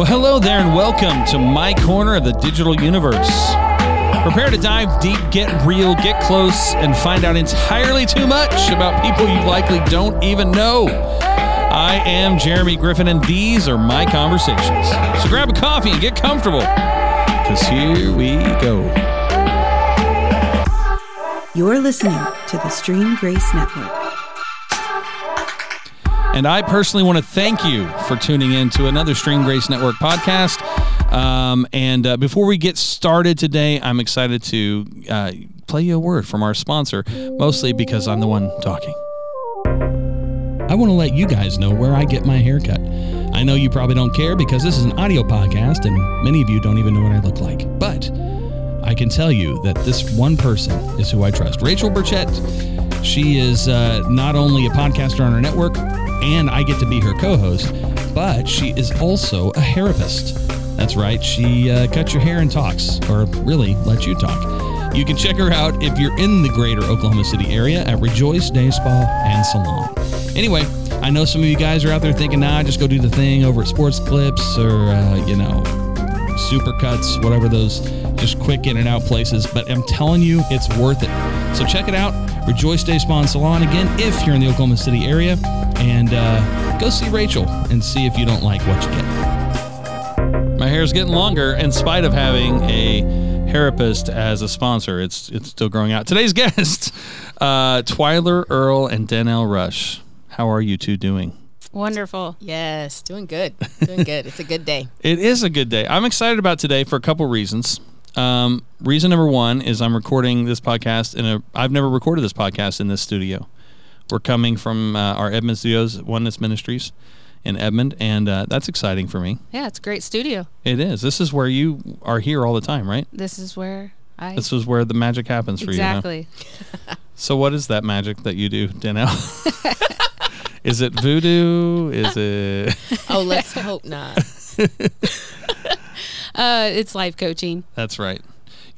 Well, hello there, and welcome to my corner of the digital universe. Prepare to dive deep, get real, get close, and find out entirely too much about people you likely don't even know. I am Jeremy Griffin, and these are my conversations. So grab a coffee and get comfortable, because here we go. You're listening to the Stream Grace Network. And I personally want to thank you for tuning in to another Stream Grace Network podcast. Um, and uh, before we get started today, I'm excited to uh, play you a word from our sponsor, mostly because I'm the one talking. I want to let you guys know where I get my haircut. I know you probably don't care because this is an audio podcast and many of you don't even know what I look like. But I can tell you that this one person is who I trust. Rachel Burchett. She is uh, not only a podcaster on our network, and I get to be her co host, but she is also a therapist. That's right, she uh, cuts your hair and talks, or really lets you talk. You can check her out if you're in the greater Oklahoma City area at Rejoice Day Spa and Salon. Anyway, I know some of you guys are out there thinking, nah, just go do the thing over at Sports Clips or, uh, you know, Supercuts, whatever those just quick in and out places. But I'm telling you, it's worth it. So check it out. Rejoice Day Spa and Salon again if you're in the Oklahoma City area. And uh, go see Rachel and see if you don't like what you get. My hair is getting longer in spite of having a therapist as a sponsor. It's it's still growing out. Today's guests, uh, Twyler Earl and Danelle Rush. How are you two doing? Wonderful. Yes, doing good. Doing good. It's a good day. It is a good day. I'm excited about today for a couple reasons. Um, reason number one is I'm recording this podcast in a. I've never recorded this podcast in this studio. We're coming from uh, our Edmond Studios, Oneness Ministries, in Edmond, and uh, that's exciting for me. Yeah, it's a great studio. It is. This is where you are here all the time, right? This is where I This is where the magic happens for exactly. you. Huh? So, what is that magic that you do, Danelle? is it voodoo? Is it? Oh, let's hope not. Uh, it's life coaching. That's right.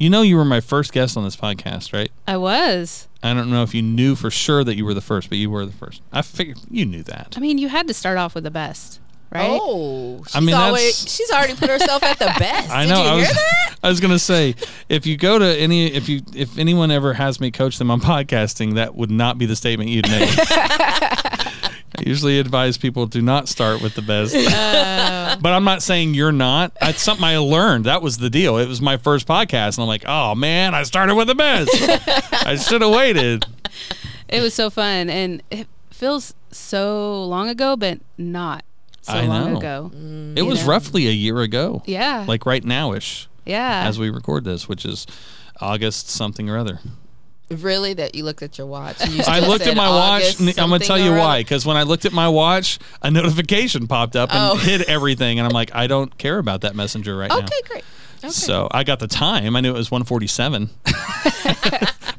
You know, you were my first guest on this podcast, right? I was. I don't know if you knew for sure that you were the first, but you were the first. I figured you knew that. I mean, you had to start off with the best, right? Oh, she's I mean, always, that's- she's already put herself at the best. I Did know. you I hear was, that? I was gonna say, if you go to any, if you, if anyone ever has me coach them on podcasting, that would not be the statement you'd make. I usually advise people to not start with the best. but I'm not saying you're not. That's something I learned. That was the deal. It was my first podcast, and I'm like, oh man, I started with the best. I should have waited. It was so fun, and it feels so long ago, but not so I long know. ago. Mm. It was know. roughly a year ago. Yeah. Like right now ish, yeah. as we record this, which is August something or other. Really? That you looked at your watch? I looked at my watch. August and I'm gonna tell you why. Because when I looked at my watch, a notification popped up and Oh. hid everything, and I'm like, I don't care about that messenger right now. Okay, great. Okay. So I got the time. I knew it was 147,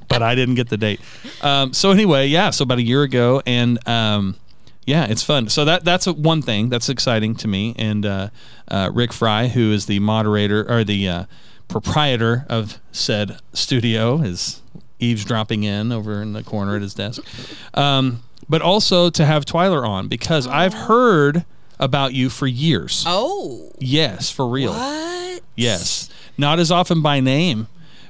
but I didn't get the date. Um, so anyway, yeah. So about a year ago, and um, yeah, it's fun. So that that's a, one thing that's exciting to me. And uh, uh, Rick Fry, who is the moderator or the uh, proprietor of said studio, is eavesdropping in over in the corner at his desk. Um, but also to have Twyler on because I've heard about you for years. Oh, Yes, for real. what? Yes. Not as often by name,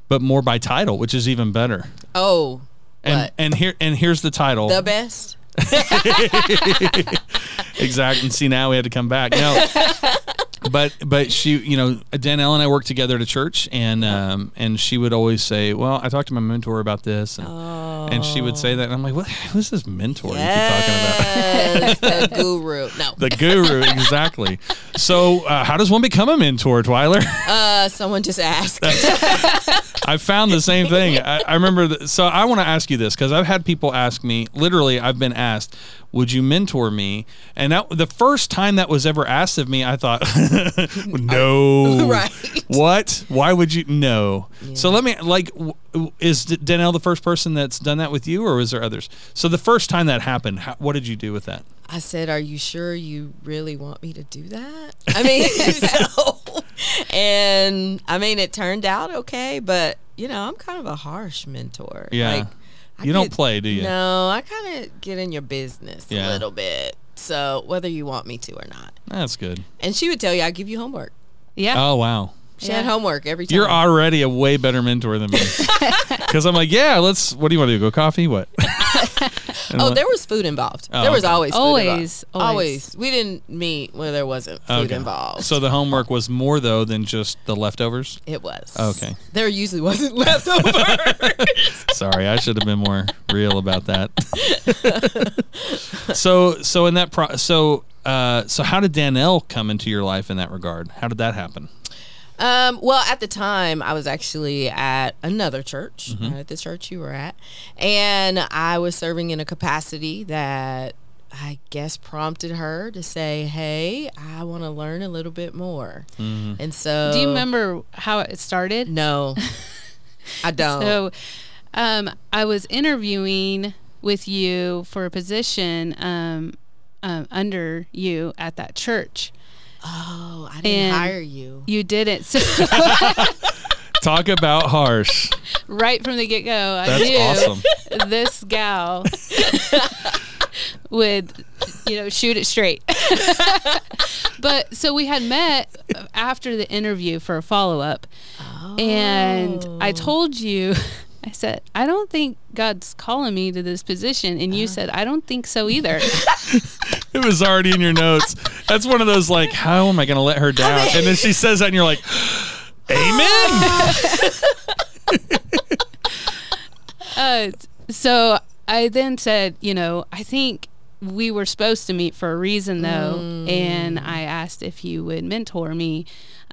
but more by title, which is even better. Oh, And what? and here and here's the title. the best. exactly. And see now we had to come back. No. but but she you know Danelle and I worked together at a church and um and she would always say, Well, I talked to my mentor about this and and she would say that and I'm like, What who's this mentor you keep talking about? The guru. No, The guru, exactly. So, uh, how does one become a mentor, Twyler? uh, someone just asked. I found the same thing. I, I remember. That, so I want to ask you this because I've had people ask me. Literally, I've been asked, "Would you mentor me?" And that, the first time that was ever asked of me, I thought, "No, Right. What? Why would you? No." So let me like, is Danelle the first person that's done that with you, or is there others? So the first time that happened, how, what did you do with that? I said, "Are you sure you really want me to do that?" I mean, so, and I mean, it turned out okay, but you know, I'm kind of a harsh mentor. Yeah. like, I You don't play, do you? No, I kind of get in your business Yeah. a little bit. So whether you want me to or not. That's good. And she would tell you, I give you homework. Yeah. Oh wow. She had homework every time. You're already a way better mentor than me. Because I'm like, yeah, let's. What do you want to do? Go coffee? What? And I'm Oh, there was food involved. Oh, there was okay. always food Always, involved. always. always. We didn't meet where there wasn't food okay. involved. So the homework was more though than just the leftovers. it was. Okay. There usually wasn't leftovers. Sorry, I should have been more real about that. so, so in that pro, so, uh, so how did Danelle come into your life in that regard? How did that happen? Um, well, at the time, I was actually at another church, Mm-hmm. not at the church you were at, and I was serving in a capacity that I guess prompted her to say, "Hey, I want to learn a little bit more." Mm-hmm. And so, Do you remember how it started? No, I don't. So, um, I was interviewing with you for a position um, um, under you at that church. Oh, I didn't and- hire you. You didn't. So Talk about harsh. right from the get go, I That's knew awesome. this gal would, you know, shoot it straight. but so we had met after the interview for a follow up, and I oh. told you. I said, I don't think God's calling me to this position. And you uh-huh. said, I don't think so either. It was already in your notes. That's one of those like, how am I going to let her down? and then she says that, and you're like, Amen. uh, so I then said, you know, I think we were supposed to meet for a reason, though. And I asked if you would mentor me.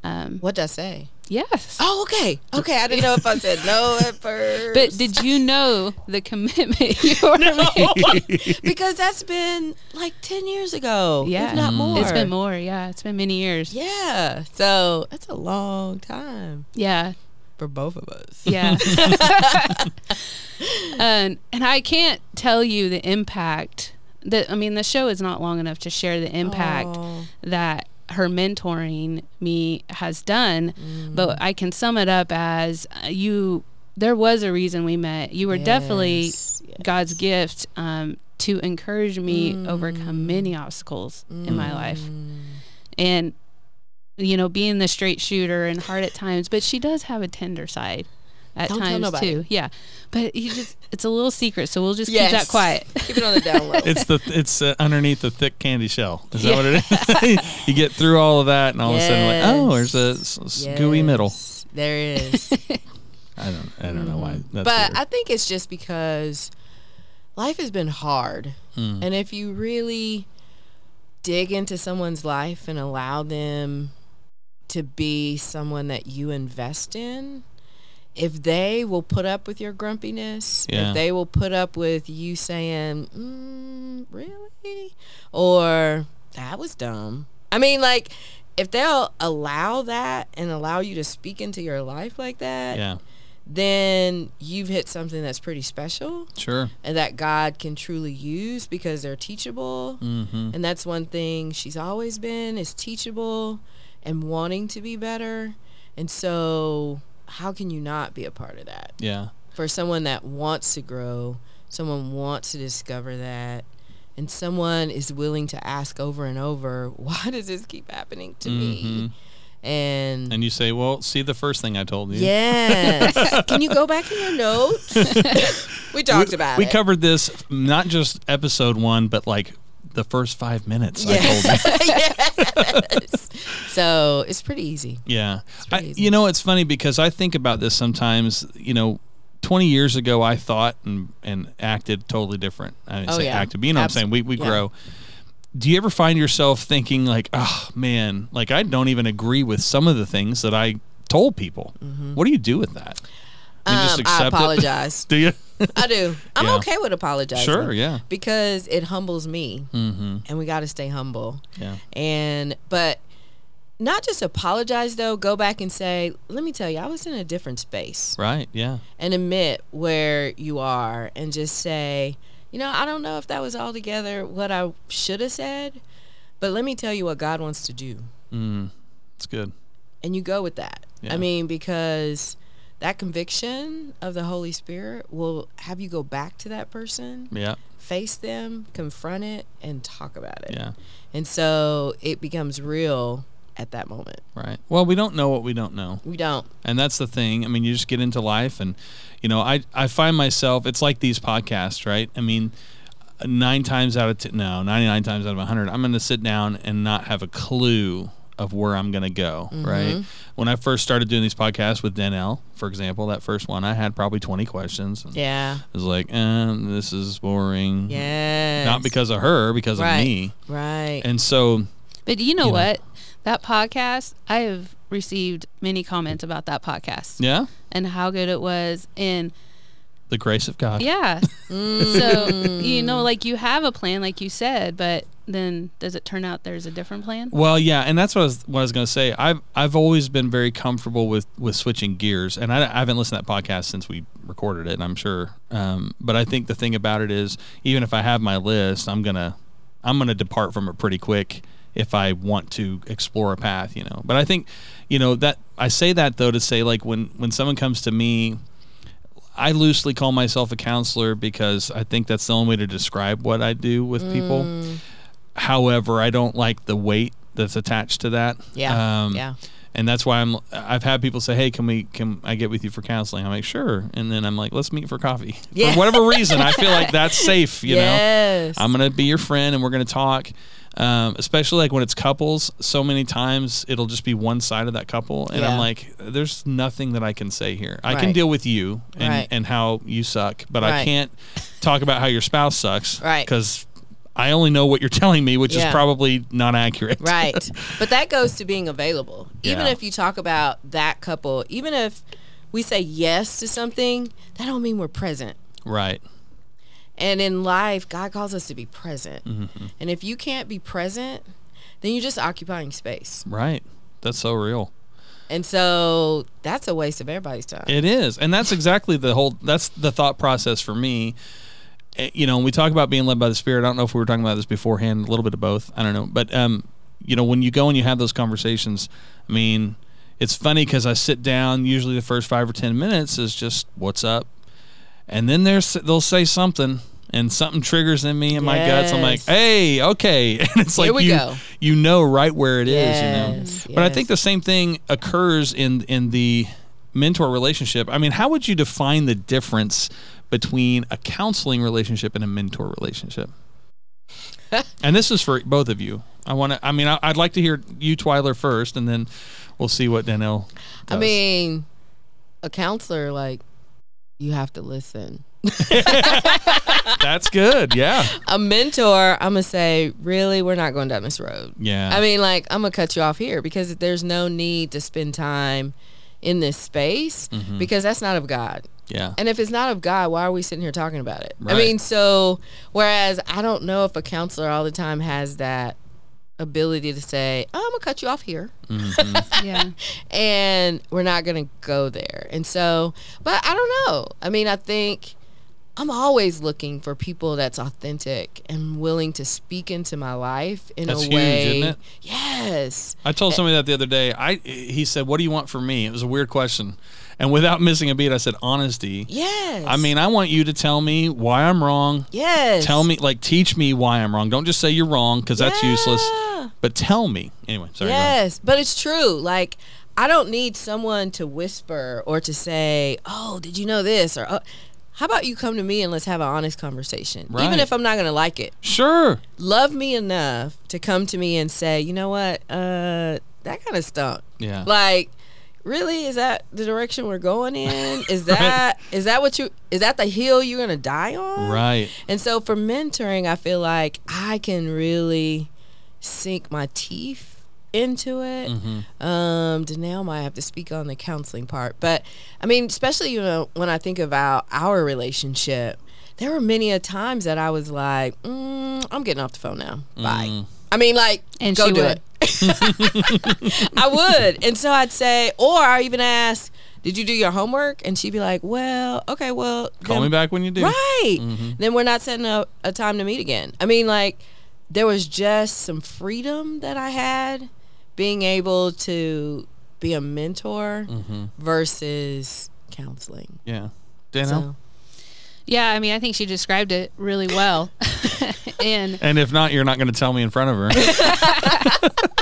Um, What did I say? Yes. Oh, okay, okay. I didn't know if I said no at first. But did you know the commitment you were making? because that's been like ten years ago, Yeah. if not mm-hmm. more. It's been more. Yeah, it's been many years. Yeah, so that's a long time Yeah. for both of us. Yeah. and and I can't tell you the impact that I mean the show is not long enough to share the impact Aw. that her mentoring me has done, but I can sum it up as uh, you there was a reason we met. You were definitely Yes, yes. God's gift um, to encourage me overcome many obstacles in my life. And you know, being the straight shooter and hard at times, but she does have a tender side at Don't times nobody. too. Yeah. But you just it's a little secret, so we'll just Yes. keep that quiet. Keep it on the down low. It's the it's uh, underneath the thick candy shell. Is that what it is? you get through all of that, and all of a sudden, like, oh, there's a s- s- gooey middle. There is. I don't I don't know why. That's but weird. I think it's just because life has been hard. Hmm. And if you really dig into someone's life and allow them to be someone that you invest in, if they will put up with your grumpiness, Yeah. if they will put up with you saying, mm, really? Or that was dumb. I mean, like, if they'll allow that and allow you to speak into your life like that, yeah, then you've hit something that's pretty special sure. and that God can truly use because they're teachable. Mm-hmm. And that's one thing she's always been is teachable and wanting to be better. And so how can you not be a part of that? Yeah, For someone that wants to grow, someone wants to discover that, and someone is willing to ask over and over, why does this keep happening to me? Mm-hmm. And and you say, well, see the first thing I told you. Yes. Can you go back in your notes? we talked about we it. covered this not just episode one, but like the first five minutes. I told you. Yes. So it's pretty easy. Yeah. I, easy. you know, it's funny because I think about this sometimes, you know, 20 years ago, I thought and, and acted totally different. I didn't Oh, say yeah. acted, but you know what I'm saying? We, we yeah. grow. Do you ever find yourself thinking, like, oh, man, like I don't even agree with some of the things that I told people? What do you do with that? You just Mm-hmm. Um, I apologize. do you? I do. I'm Yeah. okay with apologizing. Sure, yeah. Because it humbles me, Mm-hmm. and we got to stay humble. Yeah. And but not just apologize though. Go back and say, "Let me tell you, I was in a different space," Right. Yeah. and admit where you are, and just say, "You know, I don't know if that was altogether what I should have said, but let me tell you what God wants to do." Mm. It's good. and you go with that. Yeah. I mean, because that conviction of the Holy Spirit will have you go back to that person Yeah. face them, confront it, and talk about it. Yeah. And so it becomes real at that moment. Right. Well, we don't know what we don't know. We don't. And that's the thing. I mean, you just get into life and you know, I I find myself it's like these podcasts, right? I mean, 9 times out of t- no, 99 times out of 100, I'm going to sit down and not have a clue of where I'm going to go, right? When I first started doing these podcasts with Danelle, for example, that first one, I had probably 20 questions. Yeah. It was like, eh, this is boring. Yeah. Not because of her, because right. of me. Right. And so, But you know You know. what? That podcast, I have received many comments about that podcast yeah, and how good it was. And the grace of God. yeah. so, you know, like you have a plan, like you said, but then does it turn out there's a different plan? Well, yeah, and that's what I was, what I was going to say. I've I've always been very comfortable with with switching gears, and I, I haven't listened to that podcast since we recorded it. I'm sure, um, but I think the thing about it is, even if I have my list, I'm gonna I'm gonna depart from it pretty quick if I want to explore a path, you know. But I think, you know, that I say that though to say like when when someone comes to me. I loosely call myself a counselor because I think that's the only way to describe what I do with people. However, I don't like the weight that's attached to that. Yeah. Um, yeah. And that's why I'm. I've had people say, "Hey, can we? Can I get with you for counseling?" I'm like, "Sure." And then I'm like, "Let's meet for coffee." Yeah. For whatever reason, I feel like that's safe. You know, yes. I'm gonna be your friend, and we're gonna talk. Um, especially like when it's couples, so many times it'll just be one side of that couple, and I'm like, "There's nothing that I can say here. I can deal with you and Right. and how you suck, but I can't talk about how your spouse sucks, Right. Because I only know what you're telling me, which is probably not accurate. right. But that goes to being available. Even Yeah. if you talk about that couple, even if we say yes to something, that don't mean we're present. right. And in life, God calls us to be present. Mm-hmm. And if you can't be present, then you're just occupying space. Right. That's so real. And so that's a waste of everybody's time. It is, and that's exactly the whole. That's the thought process for me. Eh, You know, when we talk about being led by the Spirit, I don't know if we were talking about this beforehand. A little bit of both. I don't know, but um, you know, when you go and you have those conversations, I mean, it's funny because I sit down. Usually, the first five or ten minutes is just what's up, and then there's they'll say something. And something triggers in me in my guts. I'm like, "Hey, okay," and it's Here like we you, go. you know right where it is, Yes, you know. But I think the same thing occurs in in the mentor relationship. I mean, how would you define the difference between a counseling relationship and a mentor relationship? and this is for both of you. I want to. I mean, I, I'd like to hear you, Twyler, first, and then we'll see what Danelle. I mean, a counselor, like, you have to listen. that's good. Yeah, A mentor, I'm to say, really, we're not going down this road. yeah. I mean, like, I'm to cut you off here because there's no need to spend time in this space Mm-hmm. because that's not of God. Yeah, And if it's not of God, why are we sitting here talking about it? I mean, so whereas I don't know if a counselor all the time has that ability to say, oh, I'm gonna cut you off here, mm-hmm. Yeah. and we're not gonna go there. And so, but I don't know. I mean, I think I'm always looking for people that's authentic and willing to speak into my life in That's a huge, way. isn't it? Yes. I told eh somebody that the other day. I he said, "What do you want from me?" It was a weird question, and without missing a beat, I said, "Honesty." Yes. I mean, I want you to tell me why I'm wrong. yes. Tell me, like, teach me why I'm wrong. Don't just say you're wrong because that's useless. But tell me anyway. Sorry. Yes, but it's true. Like I don't need someone to whisper or to say, "Oh, did you know this?" or oh, "How about you come to me and let's have an honest conversation?" Right. Even if I'm not going to like it. Sure. Love me enough to come to me and say, "You know what? Uh that kind of stunk." Yeah. Like Really? Is that the direction we're going in? Is that is that what you is that the hill you're gonna die on? Right. And so for mentoring, I feel like I can really sink my teeth into it. Mm-hmm. Um, Danelle might have to speak on the counseling part, but I mean, especially you know when I think about our relationship, there were many a times that I was like, mm, "I'm getting off the phone now. Bye." Mm. I mean, like, And go do would. it. I would, and so I'd say, or I even ask, "Did you do your homework?" And she'd be like, "Well, okay, well, Call then- me back when you do. Right. Mm-hmm. Then we're not setting a, a time to meet again. I mean, like, there was just some freedom that I had being able to be a mentor Mm-hmm. versus counseling. Yeah. Danelle? So, Yeah, I mean, I think she described it really well. and And if not, you're not going to tell me in front of her.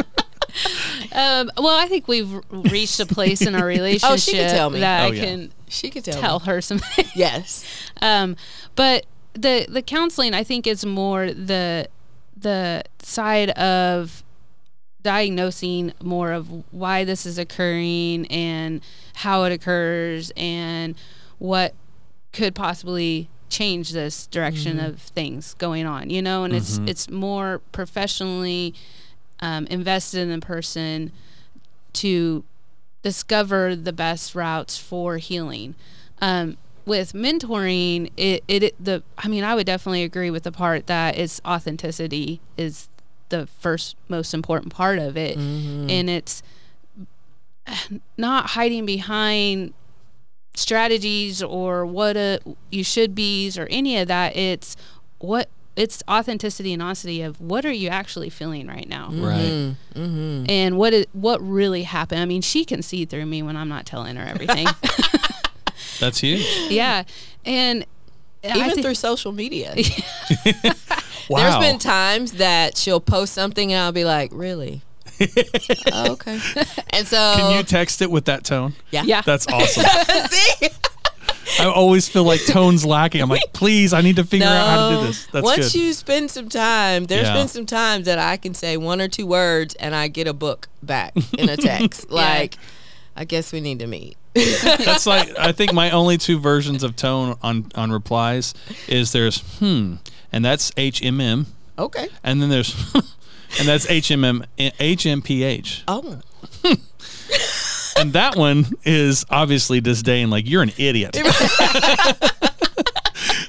um, well, I think we've reached a place in our relationship oh, she could tell me. that Oh, I yeah. can She could tell. tell me. her something. Yes. um, but the the counseling, I think, is more the the side of diagnosing more of why this is occurring and how it occurs and what could possibly change this direction of things going on you know and it's it's more professionally um, invested in the person to discover the best routes for healing. Um, with mentoring it, it the i mean i would definitely agree with the part that it's authenticity is the first most important part of it. And it's not hiding behind strategies or what a you should be's or any of that. It's what it's authenticity and honesty of what are you actually feeling right now mm-hmm. right. Mm-hmm. and what is what really happened i mean she can see through me when i'm not telling her everything That's huge. yeah and Even thi- through social media. Wow. There's been times that she'll post something and I'll be like, really? oh, okay. And so Can you text it with that tone? yeah. yeah That's awesome. See? I always feel like tone's lacking. I'm like, please, I need to figure out how to do this. That's Once good. you spend some time, there's Yeah. been some times that I can say one or two words and I get a book back in a text. Like, I guess we need to meet. That's like I think my only two versions of tone on on replies is there's hmm, and that's HMM, Okay. and then there's and that's HMM HMPH, Oh. And that one is obviously disdain, like you're an idiot.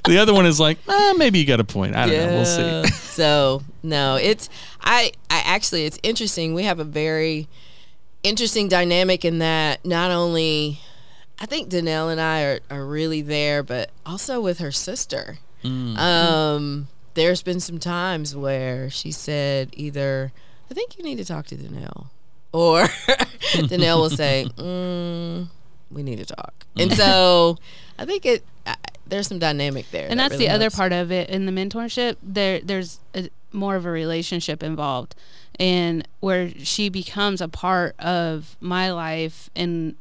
the other one is like, eh, maybe you got a point. I don't know. We'll see. so no, it's I I actually it's interesting. We have a very interesting dynamic in that not only I think Danelle and I are, are really there, but also with her sister. Mm. Um, there's been some times where she said either I think you need to talk to Danelle, or Danelle will say, mm, "We need to talk." And so I think it I, there's some dynamic there, and that that's really the other part of it in the mentorship there there's a, more of a relationship involved and where she becomes a part of my life and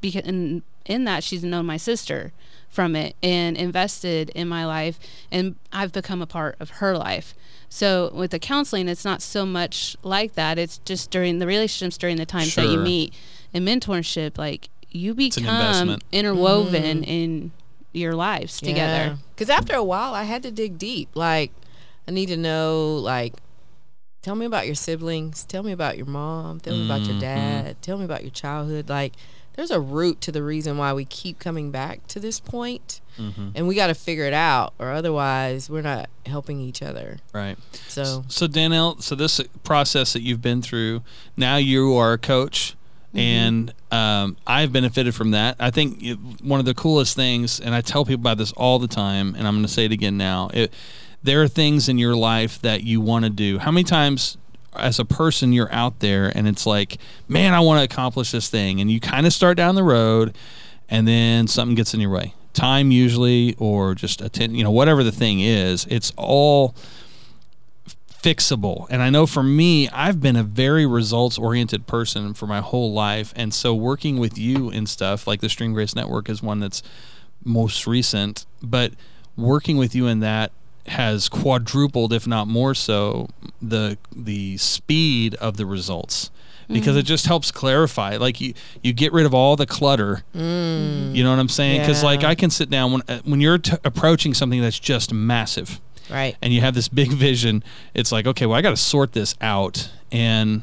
because in, in that she's known my sister from it and invested in my life and I've become a part of her life. So with the counseling it's not so much like that. It's just during the relationships during the times that you meet and mentorship like you become investment. interwoven in your lives together. Because after a while, I had to dig deep. Like, I need to know, like, tell me about your siblings. Tell me about your mom. Tell me about Mm-hmm. your dad. Tell me about your childhood. Like, there's a root to the reason why we keep coming back to this point, Mm-hmm. and we got to figure it out, or otherwise, we're not helping each other. Right. So, So Danelle, so this process that you've been through, now you are a coach, and um, I've benefited from that. I think it, one of the coolest things, and I tell people about this all the time, and I'm going to say it again now. It, there are things in your life that you want to do. How many times? As a person, you're out there and it's like, man, I want to accomplish this thing. And you kind of start down the road and then something gets in your way. Time, usually, or just attend, you know, whatever the thing is, it's all fixable. And I know for me, I've been a very results oriented person for my whole life. And so working with you and stuff like the Stream Grace Network is one that's most recent, but working with you in that has quadrupled, if not more so, the the speed of the results. Because mm. it just helps clarify. Like you, you get rid of all the clutter. Mm. You know what I'm saying? Because like I can sit down when uh, when you're t- approaching something that's just massive right. and you have this big vision, it's like, okay, well, I got to sort this out. And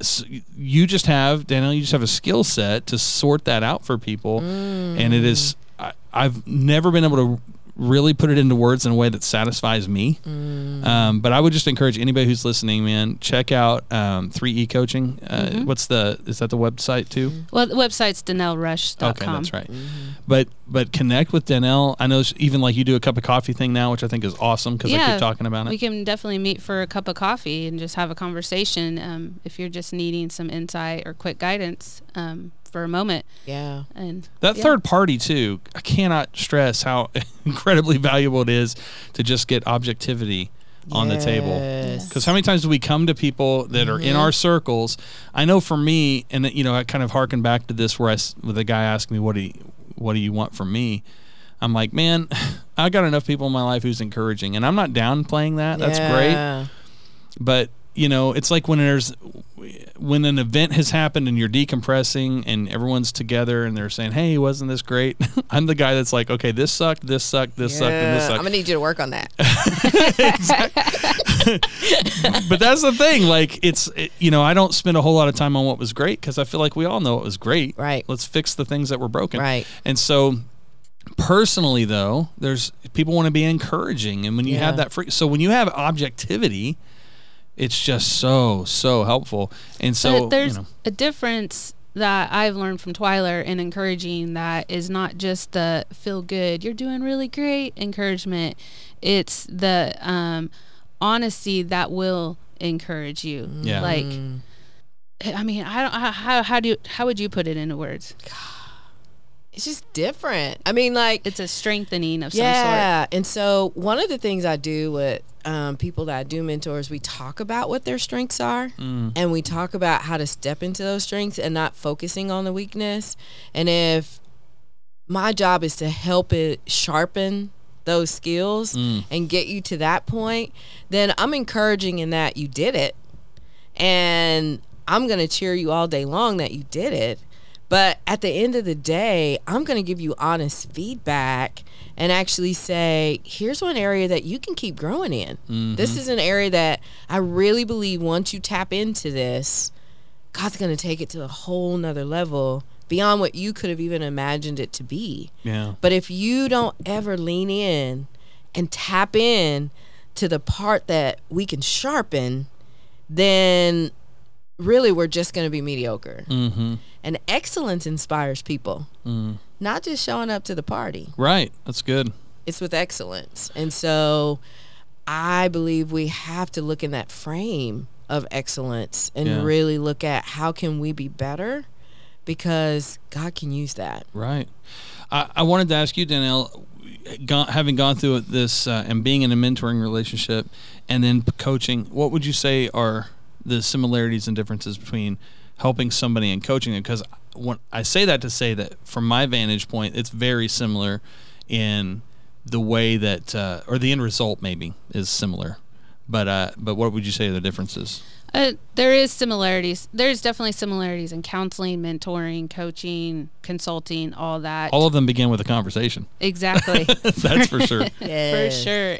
s you just have, Danelle. you just have a skill set to sort that out for people. Mm. And it is, I, I've never been able to really put it into words in a way that satisfies me. Um, but I would just encourage anybody who's listening, man, check out um, 3E Coaching. Uh, What's the, is that the website too? Well, the website's danellerush.com. Okay, that's right. But but connect with Danelle. I know even like you do a cup of coffee thing now, which I think is awesome because I keep talking about it. We can definitely meet for a cup of coffee and just have a conversation. Um, if you're just needing some insight or quick guidance um, spur of moment. Yeah. And That yeah. third party too. I cannot stress how incredibly valuable it is to just get objectivity on the table. Because how many times do we come to people that are in Mm-hmm. our circles? I know for me, and you know, I kind of harken back to this where I, s- with a guy asked me, "What do you, what do you want from me?" I'm like, man, I got enough people in my life who's encouraging, and I'm not downplaying that. That's great but you know it's like when there's when an event has happened and you're decompressing and everyone's together and they're saying hey wasn't this great i'm the guy that's like okay this sucked this sucked this sucked and this Yeah. I'm gonna need you to work on that. but that's the thing like it's it, you know i don't spend a whole lot of time on what was great because i feel like we all know it was great Right. let's fix the things that were broken Right. and so personally though there's people want to be encouraging and when you have that free so when you have objectivity it's just so so helpful and so but there's you know, a difference that I've learned from Twyler in encouraging that is not just the feel good, you're doing really great encouragement. It's the um, honesty that will encourage you. Yeah. Like, I mean, I don't. How, how how do you, how would you put it into words? It's just different. I mean, like It's a strengthening of some sort. yeah. And so one of the things I do with um, people that I do mentor is we talk about what their strengths are, and we talk about how to step into those strengths and not focusing on the weakness. And if my job is to help it sharpen those skills and get you to that point, then I'm encouraging in that you did it. And I'm going to cheer you all day long that you did it. But at the end of the day, I'm going to give you honest feedback and actually say, here's one area that you can keep growing in. Mm-hmm. This is an area that I really believe once you tap into this, God's going to take it to a whole nother level beyond what you could have even imagined it to be. yeah But if you don't ever lean in and tap in to the part that we can sharpen, then really we're just going to be mediocre. mm-hmm. And excellence inspires people, Mm. not just showing up to the party. right that's good It's with excellence. And so I believe we have to look in that frame of excellence and Yeah. really look at how can we be better because God can use that. Right. I, I wanted to ask you, Danelle, gone, having gone through this uh, and being in a mentoring relationship and then coaching, what would you say are the similarities and differences between helping somebody and coaching them? Because when I say that to say that from my vantage point, it's very similar in the way that, uh, or the end result maybe is similar. But uh, but what would you say are the differences? Uh, there is similarities. There's definitely similarities in counseling, mentoring, coaching, consulting, all that. All of them begin with a conversation. exactly. That's for sure. for sure.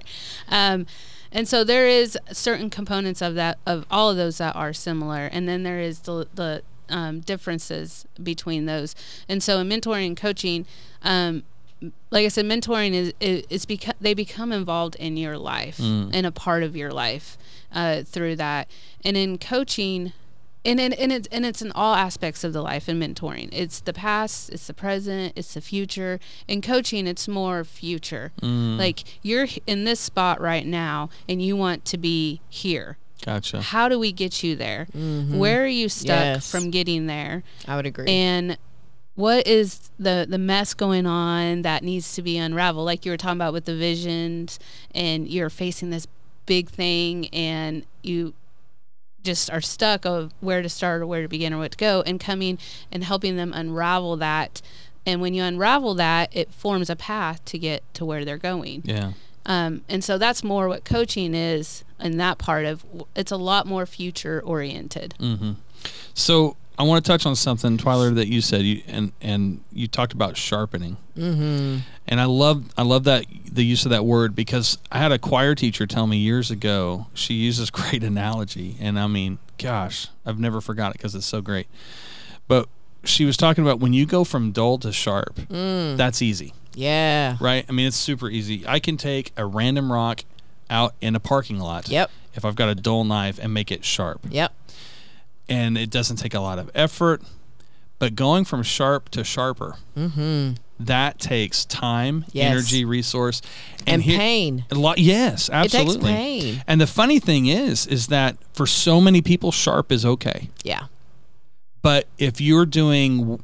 Um, and so there is certain components of that of all of those that are similar, and then there is the the um, differences between those. And so in mentoring and coaching, um, like I said, mentoring is is, is beca- they become involved in your life and a part of your life uh, through that. And in coaching, and and and it's and it's in all aspects of the life and mentoring. It's the past, it's the present, it's the future. In coaching, it's more future. Mm. Like you're in this spot right now, and you want to be here. Gotcha. How do we get you there? Mm-hmm. Where are you stuck Yes. from getting there? I would agree. and what is the the mess going on that needs to be unraveled like you were talking about with the visions and you're facing this big thing and you just are stuck of where to start or where to begin or what to go and coming and helping them unravel that. And when you unravel that it forms a path to get to where they're going. Yeah. um, and so that's more what coaching is in that part of it's a lot more future oriented So I want to touch on something, Twyler, that you said, you, and and you talked about sharpening, mm-hmm. and I love I love that the use of that word because I had a choir teacher tell me years ago. She uses great analogy, and I mean, gosh, I've never forgot it because it's so great. But she was talking about when you go from dull to sharp, that's easy, yeah. right? I mean, it's super easy. I can take a random rock out in a parking lot. Yep. If I've got a dull knife and make it sharp Yep. And it doesn't take a lot of effort. But going from sharp to sharper, that takes time, Mm-hmm. Yes. energy, resource, And here- pain. A lot, yes, takes absolutely. pain. And the funny thing is, is that for so many people, sharp is okay. Yeah. But if you're doing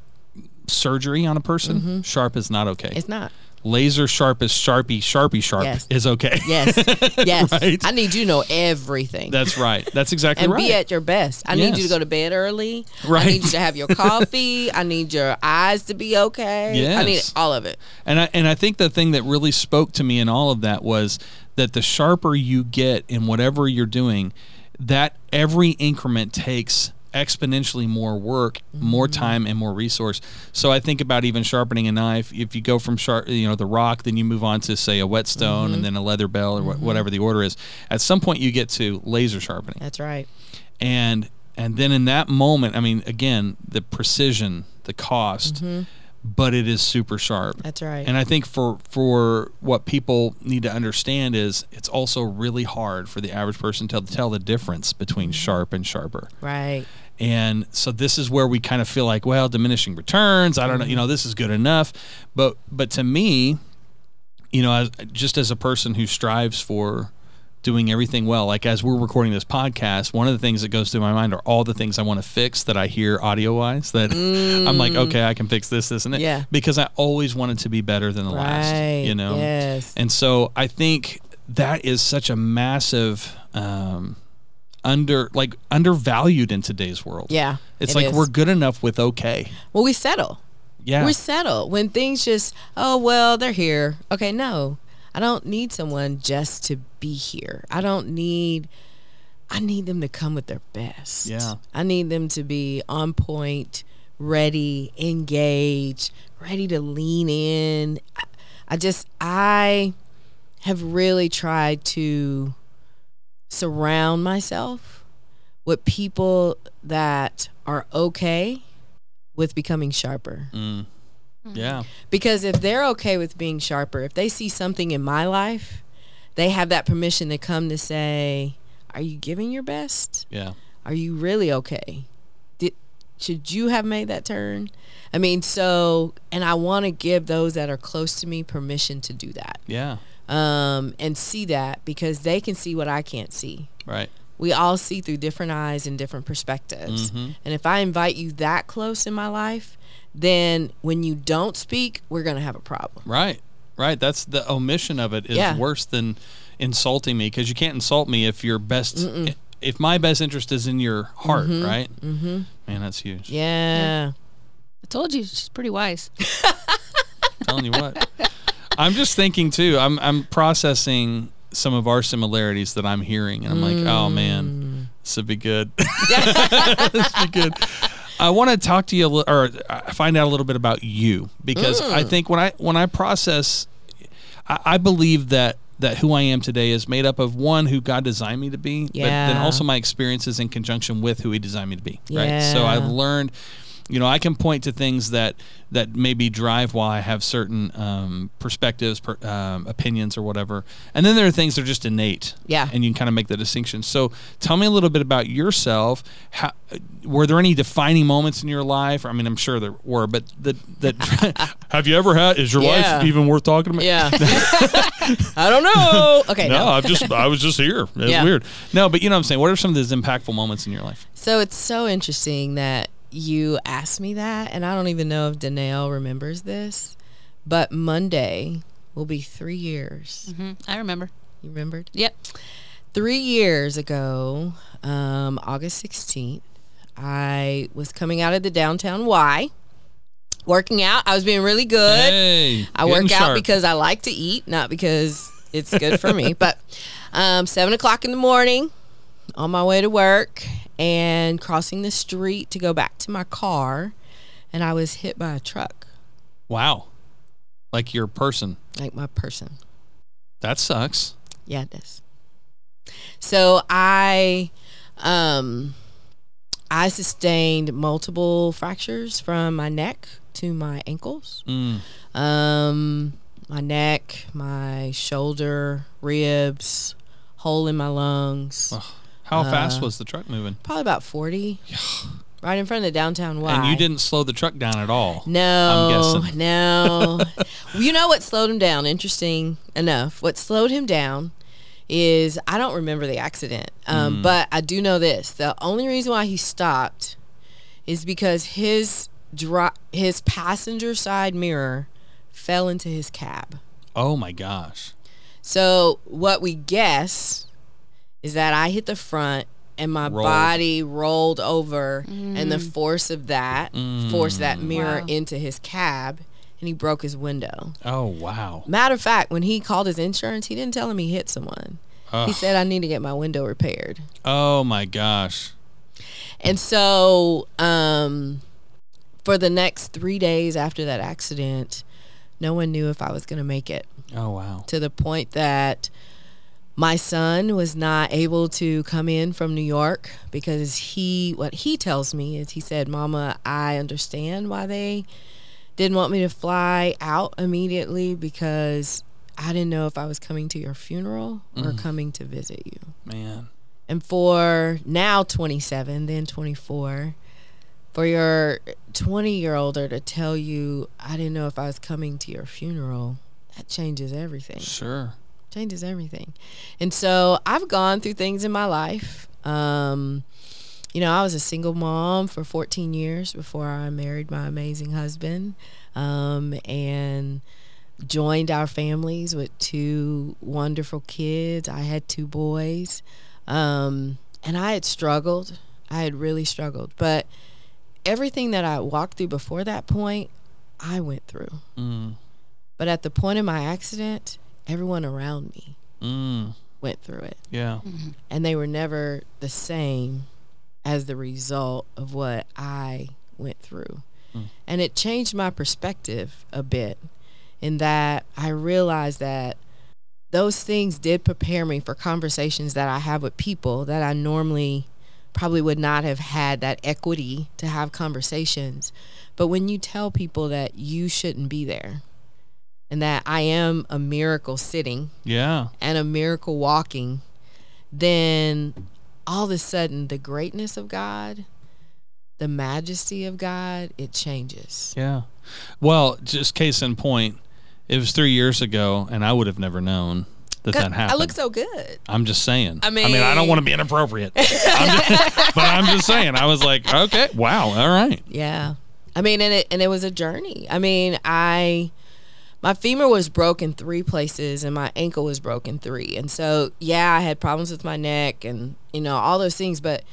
surgery on a person, sharp is not okay. It's not. Laser sharp is sharpie, sharpie sharp Yes. is okay. Yes. Yes. Right? I need you to know everything. That's right. That's exactly and right. And be at your best. I need you to go to bed early. Right. I need you to have your coffee. I need your eyes to be okay. Yes. I need all of it. And I and I think the thing that really spoke to me in all of that was that the sharper you get in whatever you're doing, that every increment takes exponentially more work, more mm-hmm. time and more resource. So I think about even sharpening a knife. If you go from sharp, you know, the rock, then you move on to say a whetstone and mm-hmm. then a leather bell or wha- mm-hmm. whatever the order is. At some point you get to laser sharpening That's right. and and then in that moment i mean again the precision the cost but it is super sharp That's right. and i think for for what people need to understand is it's also really hard for the average person to tell the difference between sharp and sharper right. And so this is where we kind of feel like well diminishing returns i don't know you know this is good enough but but to me you know as, just as a person who strives for doing everything well like as we're recording this podcast one of the things that goes through my mind are all the things i want to fix that i hear audio wise that i'm like okay i can fix this this and that Mm. Yeah. because i always wanted to be better than the last you know Yes. and so I think that is such a massive um, under like undervalued in today's world. Yeah. It's it like is. we're good enough with okay. well, we settle. Yeah. We settle when things just oh well they're here. Okay, no, I don't need someone just to be here. I don't need. I need them to come with their best. Yeah. I need them to be on point, ready, engaged, ready to lean in. I, I just I have really tried to surround myself with people that are okay with becoming sharper. Mm. Yeah. Because if they're okay with being sharper, if they see something in my life, they have that permission to come to say, "Are you giving your best? Yeah. Are you really okay? Did should you have made that turn?" I mean, so and I want to give those that are close to me permission to do that. Yeah. Um and see that because they can see what I can't see. Right. We all see through different eyes and different perspectives. Mhm. And if I invite you that close in my life, then when you don't speak, we're going to have a problem. Right. Right. That's the omission of it is Yeah. worse than insulting me because you can't insult me if your best if my best interest is in your heart, right? Mm-hmm. Man, that's huge. Yeah. I told you she's pretty wise. telling you what. I'm just thinking too. I'm I'm processing some of our similarities that I'm hearing, and I'm like, oh Mm. man, this would be good. this would be good. I want to talk to you a li- or uh, find out a little bit about you because Mm. I think when I when I process, I, I believe that that who I am today is made up of one who God designed me to be, but then also my experiences in conjunction with who He designed me to be. Right. So I've learned you know, I can point to things that that maybe drive why I have certain um, perspectives, per, um, opinions, or whatever, and then there are things that are just innate. Yeah. and you can kind of make the distinction. So, tell me a little bit about yourself. How, were there any defining moments in your life? I mean, I'm sure there were, but that that have you ever had? Is your Yeah. life even worth talking about? Yeah. I don't know. Okay. No, No. I'm just I was just here. It's Yeah. weird. No, but you know what I'm saying. What are some of those impactful moments in your life? So it's so interesting that you asked me that, and I don't even know if Danelle remembers this, but Monday will be three years. hmm I remember. You remembered? Yep. Three years ago, um, August 16th, I was coming out of the downtown Y, working out. I was being really good. Hey, I getting work out because I like to eat, not because it's good for me. But um, seven o'clock in the morning, on my way to work and crossing the street to go back to my car, and I was hit by a truck, wow, like your person. like my person. That sucks. Yeah, it does. So I, um, I sustained multiple fractures from my neck to my ankles. Mm. Um, my neck, my shoulder, ribs, hole in my lungs. How fast Uh, was the truck moving? Probably about 40. Right in front of the downtown Y. And you didn't slow the truck down at all. No, I'm guessing. no. you know what slowed him down? Interesting enough. What slowed him down is I don't remember the accident, um, but I do know this: the only reason why he stopped is because his dro- his passenger side mirror fell into his cab. Oh my gosh. So what we guess is that I hit the front and my Rolled. body rolled over and the force of that forced that mirror Wow. into his cab and he broke his window. Oh wow. Matter of fact, when he called his insurance, he didn't tell him he hit someone. He said I need to get my window repaired. Oh my gosh. And so, um, for the next three days after that accident, no one knew if I was going to make it Oh wow. to the point that my son was not able to come in from New York because he, what he tells me is he said, Mama, I understand why they didn't want me to fly out immediately because I didn't know if I was coming to your funeral or mm-hmm. coming to visit you Man. and for now 27 then 24 for your 20 year older to tell you i didn't know if i was coming to your funeral that changes everything Sure. Changes everything and so i've gone through things in my life um, you know i was a single mom for 14 years before i married my amazing husband um, and joined our families with two wonderful kids. I had two boys. Um, and I had struggled. I had really struggled. But everything that I walked through before that point, I went through. Mm. But at the point of my accident, everyone around me Mm. went through it. Yeah. And they were never the same as the result of what I went through. And it changed my perspective a bit in that I realized that those things did prepare me for conversations that I have with people that I normally probably would not have had that equity to have conversations. But when you tell people that you shouldn't be there and that I am a miracle sitting Yeah. and a miracle walking, then all of a sudden the greatness of God, the majesty of God, it changes. Yeah. Well, just case in point, it was three years ago, and I would have never known that that happened. I look so good. I'm just saying. I mean, I mean, I don't want to be inappropriate, I'm just- but I'm just saying. I was like, okay, wow, all right. Yeah. I mean, and it and it was a journey. I mean, I my femur was broken three places and my ankle was broken three. And so, yeah, I had problems with my neck and you know all those things, but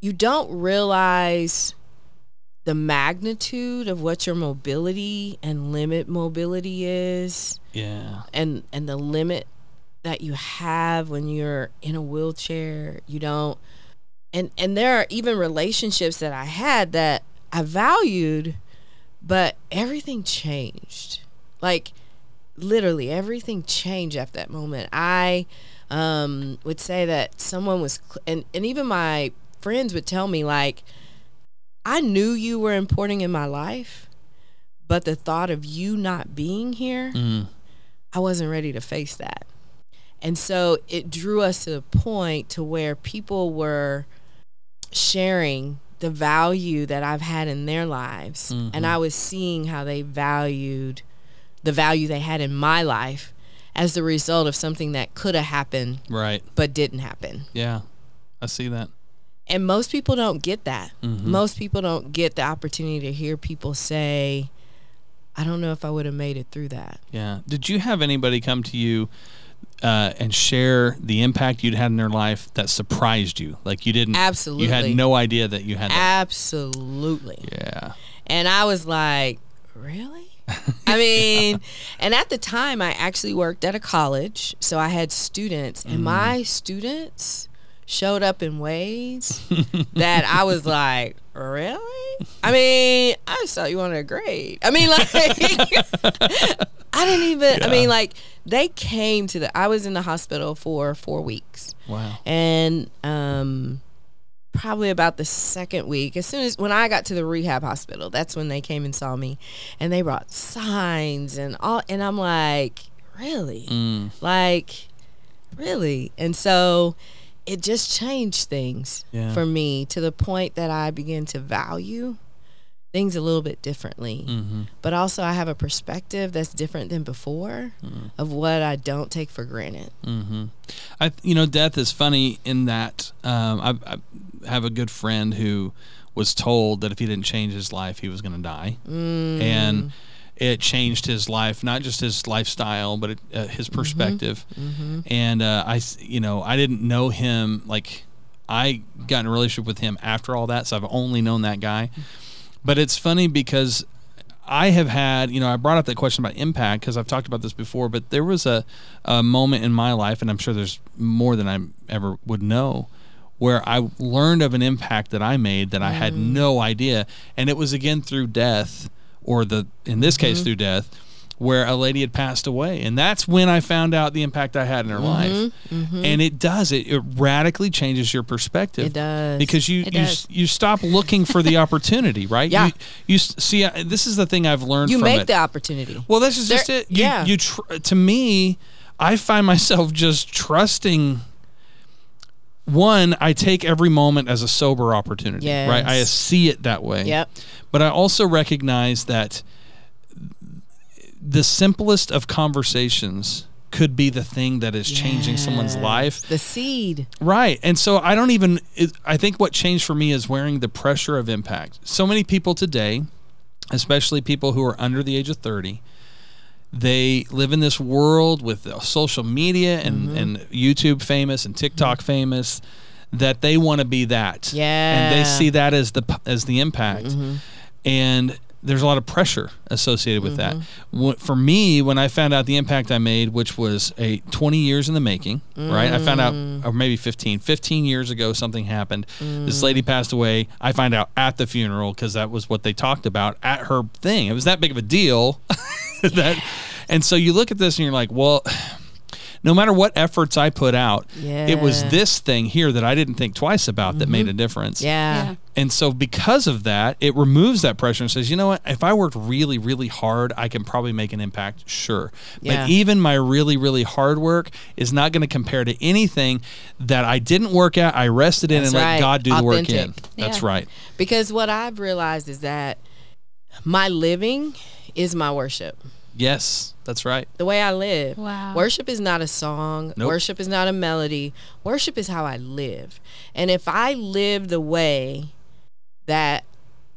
you don't realize the magnitude of what your mobility and limit mobility is Yeah. and and the limit that you have when you're in a wheelchair you don't and and there are even relationships that i had that i valued but everything changed like literally everything changed at that moment i um would say that someone was cl- and and even my friends would tell me like i knew you were important in my life but the thought of you not being here Mm. I wasn't ready to face that. And so it drew us to a point to where people were sharing the value that I've had in their lives. And I was seeing how they valued the value they had in my life as the result of something that could have happened Right. but didn't happen. Yeah. I see that. And most people don't get that. Most people don't get the opportunity to hear people say, I don't know if I would have made it through that. Yeah. Did you have anybody come to you uh, and share the impact you'd had in their life that surprised you? Like you didn't. absolutely You had no idea that you had. That. Absolutely. Yeah. And I was like, really? I mean, and at the time, I actually worked at a college. So I had students, and my students showed up in ways that I was like, really? I mean, I just thought you wanted a grade. I mean, like, I didn't even, I mean, like, they came to the, I was in the hospital for four weeks. Wow. And um, probably about the second week, as soon as when I got to the rehab hospital, that's when they came and saw me, and they brought signs and all, and I'm like, really, Mm. like, really, and so it just changed things Yeah. for me to the point that I began to value things a little bit differently. Hmm but also I have a perspective that's different than before of what I don't take for granted. hmm I, you know, death is funny in that um, I, I have a good friend who was told that if he didn't change his life, he was going to die, and it changed his life, not just his lifestyle, but it, uh, his perspective. And uh, I, you know, I didn't know him like I got in a relationship with him after all that, so I've only known that guy. But it's funny because I have had, you know, I brought up that question about impact because I've talked about this before, but there was a, a moment in my life, and I'm sure there's more than I ever would know, where I learned of an impact that I made that I had mm. no idea. And it was again through death, or the, in this case, mm-hmm. through death, where a lady had passed away. And that's when I found out the impact I had in her life. And it does, it, it radically changes your perspective. It does. Because you, It you, does. you stop looking for the opportunity, right? Yeah. You, you see, uh, this is the thing I've learned You make it. the opportunity. well, this is just it. You, yeah. you tr- to me, I find myself just trusting. One, I take every moment as a sober opportunity, right? I see it that way. Yep. But I also recognize that the simplest of conversations could be the thing that is changing someone's life. The seed. Right. And so I don't even, it, I think what changed for me is wearing the pressure of impact. So many people today, especially people who are under the age of 30, they live in this world with uh, social media and, Mm-hmm. and YouTube famous and TikTok famous that they want to be that. Yeah. And they see that as the, as the impact. Mm-hmm. And there's a lot of pressure associated with Mm-hmm. that. For me, when I found out the impact I made, which was a 20 years in the making, right? I found out, Mm. or maybe 15, 15 years ago, something happened. This Mm. lady passed away. I find out at the funeral because that was what they talked about at her thing. It was that big of a deal. that, and so you look at this and you're like, well, no matter what efforts I put out, it was Mm-hmm. this thing here that I didn't think twice about that made a difference. Yeah. Yeah. And so because of that, it removes that pressure and says, you know what? If I worked really, really hard, I can probably make an impact. Sure. Yeah. But even my really, really hard work is not going to compare to anything that I didn't work at. I rested in That's and let. God do the work in. Authentic. That's right. Because what I've realized is that my living is my worship. Yes, that's right. The way I live. Wow. Worship is not a song. Nope. Worship is not a melody. Worship is how I live. And if I live the way that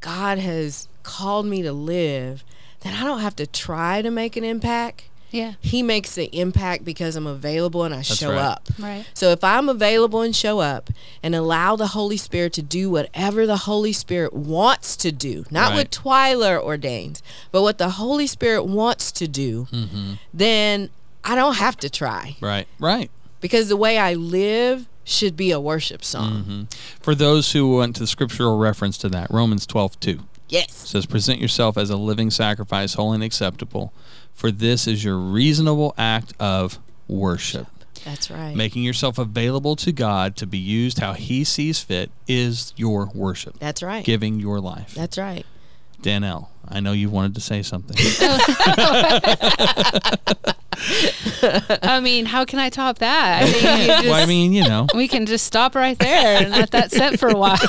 God has called me to live, then I don't have to try to make an impact. Yeah. He makes the impact because I'm available and I show right. up. Right. So if I'm available and show up and allow the Holy Spirit to do whatever the Holy Spirit wants to do, not Right. what Twyler ordains, but what the Holy Spirit wants to do, Mm-hmm. then I don't have to try Right. Right. because the way I live should be a worship song. Mm-hmm. For those who went to the scriptural reference to that, Romans 12, 2. Yes. says, Present yourself as a living sacrifice, holy and acceptable, for this is your reasonable act of worship. That's right. Making yourself available to God to be used how He sees fit is your worship, That's right. giving your life. That's right. Danelle, I know you wanted to say something. I mean, how can I top that? I think you just, well, I mean, you know, we can just stop right there and let that set for a while.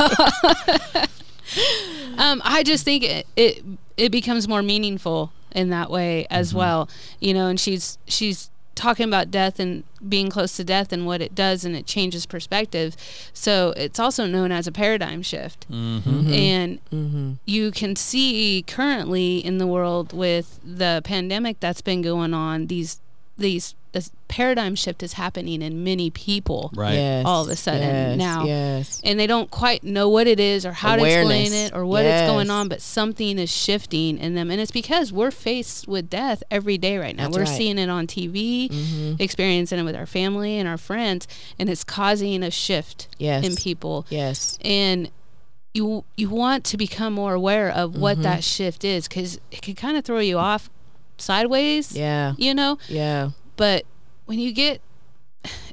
um, I just think it, it it becomes more meaningful in that way as mm-hmm. well. You know, and she's she's talking about death and being close to death and what it does and it changes perspective. So it's also known as a paradigm shift. Mm-hmm. Mm-hmm. And you can see currently in the world with the pandemic that's been going on these these this paradigm shift is happening in many people right? Yes. all of a sudden yes, now. Yes. and they don't quite know what it is or how to explain it or what it's going on but something is shifting in them and it's because we're faced with death every day right now That's we're right. Mm-hmm. seeing it on tv experiencing it with our family and our friends and it's causing a shift Yes. in people Yes. and you you want to become more aware of Mm-hmm. what that shift is because it can kind of throw you off sideways Yeah. you know Yeah. But when you get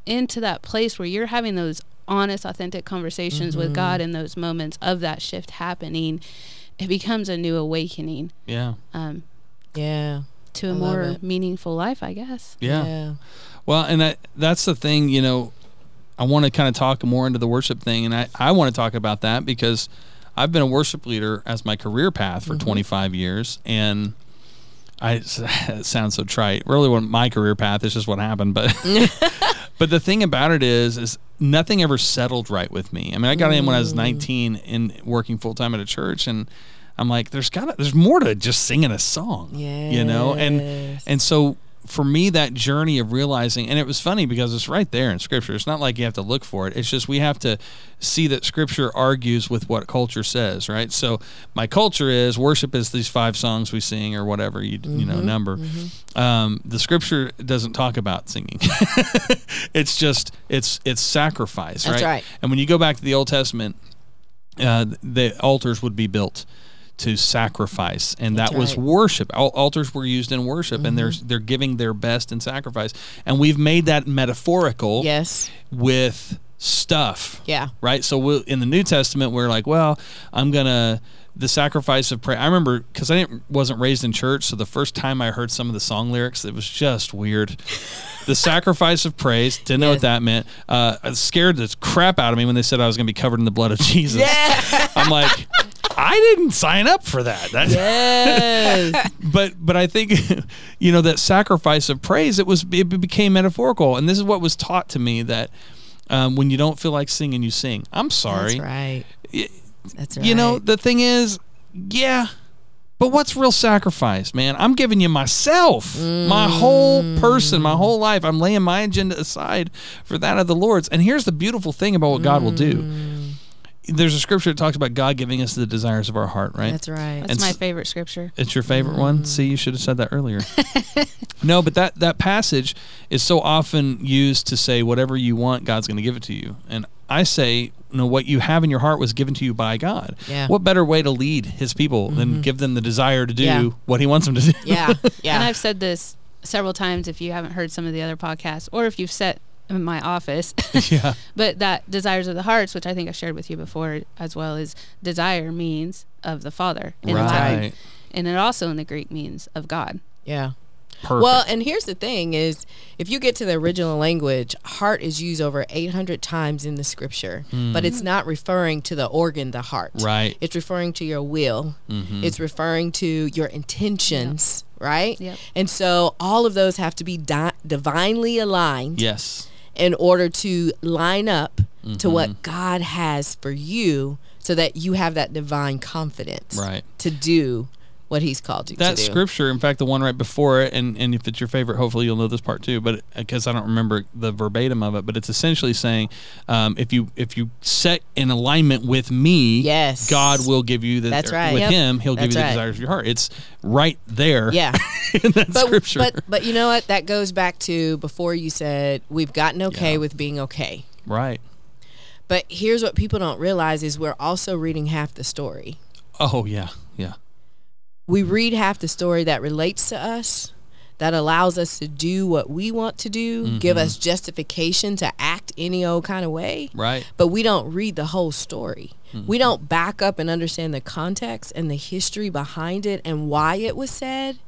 into that place where you're having those honest authentic conversations with god Mm-hmm. in those moments of that shift happening it becomes a new awakening Yeah. um, Yeah. to a I more meaningful life i guess Yeah. Yeah. Well, and that, that's the thing, you know, I want to kind of talk more into the worship thing. And I, I want to talk about that because I've been a worship leader as my career path for 25 years. And I, it sounds so trite. Really, what my career path is just what happened. But, But the thing about it is, is nothing ever settled right with me. I mean, I got in when I was mm. 19 and working full time at a church, and I'm like, there's got to there's more to just singing a song, you know, and and so for me that journey of realizing and it was funny because it's right there in scripture. It's not like you have to look for it. It's just we have to see that scripture argues with what culture says right? So my culture is worship is these five songs we sing or whatever you you know number. um, the scripture doesn't talk about singing. It's just it's it's sacrifice That's right? right. and when you go back to the old testament uh, the altars would be built to sacrifice, and that was right. Mm-hmm. worship. Al- altars were used in worship, and they're they're giving their best in sacrifice, and we've made that metaphorical Yes. with stuff. Yeah. Right. So we in the New Testament, we're like, well, I'm gonna the sacrifice of prayer. I remember because I didn't wasn't raised in church, so the first time I heard some of the song lyrics, it was just weird. the sacrifice of praise didn't know what that meant. Uh, scared the crap out of me when they said I was gonna be covered in the blood of Jesus. Yeah. I'm like, I didn't sign up for that. That- yes. but but I think you know that sacrifice of praise it was it became metaphorical, and this is what was taught to me that um, when you don't feel like singing, you sing. I'm sorry, That's right. That's right. you know the thing is, yeah. But what's real sacrifice, man? I'm giving you myself, my whole person, my whole life. I'm laying my agenda aside for that of the Lord's. And here's the beautiful thing about what God will do. There's a scripture that talks about God giving us the desires of our heart, right? That's right. That's And my s- favorite scripture. It's your favorite one. Mm. See, you should have said that earlier. no, but that that passage is so often used to say whatever you want, God's going to give it to you. And I say, no, what you have in your heart was given to you by God. Yeah. What better way to lead His people than mm-hmm. give them the desire to do Yeah. what He wants them to do? yeah. Yeah. And I've said this several times if you haven't heard some of the other podcasts or if you've sat in my office. yeah. but that desires of the hearts, which I think I shared with you before as well, is desire means of the Father in Latin. Right. And it also in the Greek means of God. yeah. Perfect. Well, and here's the thing is if you get to the original language, heart is used over 800 times in the scripture, but hmm. it's not referring to the organ, the heart. Right. It's referring to your will. Mm-hmm. It's referring to your intentions, right? Yep. And so all of those have to be di- divinely aligned yes. In order to line up to Mm-hmm. what God has for you so that you have that divine confidence Right. to do what he's called you That to do. scripture, in fact, the one right before it, and, and if it's your favorite, hopefully you'll know this part too. But because I don't remember the verbatim of it, but it's essentially saying, um, if you if you set in alignment with me, Yes. God will give you the. That's right. With Yep. Him, He'll give you the right. desires of your heart. It's right there. Yeah. in that but, scripture. But but you know what? That goes back to before you said we've gotten okay Yeah. with being okay. right. But here's what people don't realize is we're also reading half the story. Oh yeah. We read half the story that relates to us, that allows us to do what we want to do, give Mm-hmm. us justification to act any old kind of way. Right. But we don't read the whole story. We don't back up and understand the context and the history behind it and why it was said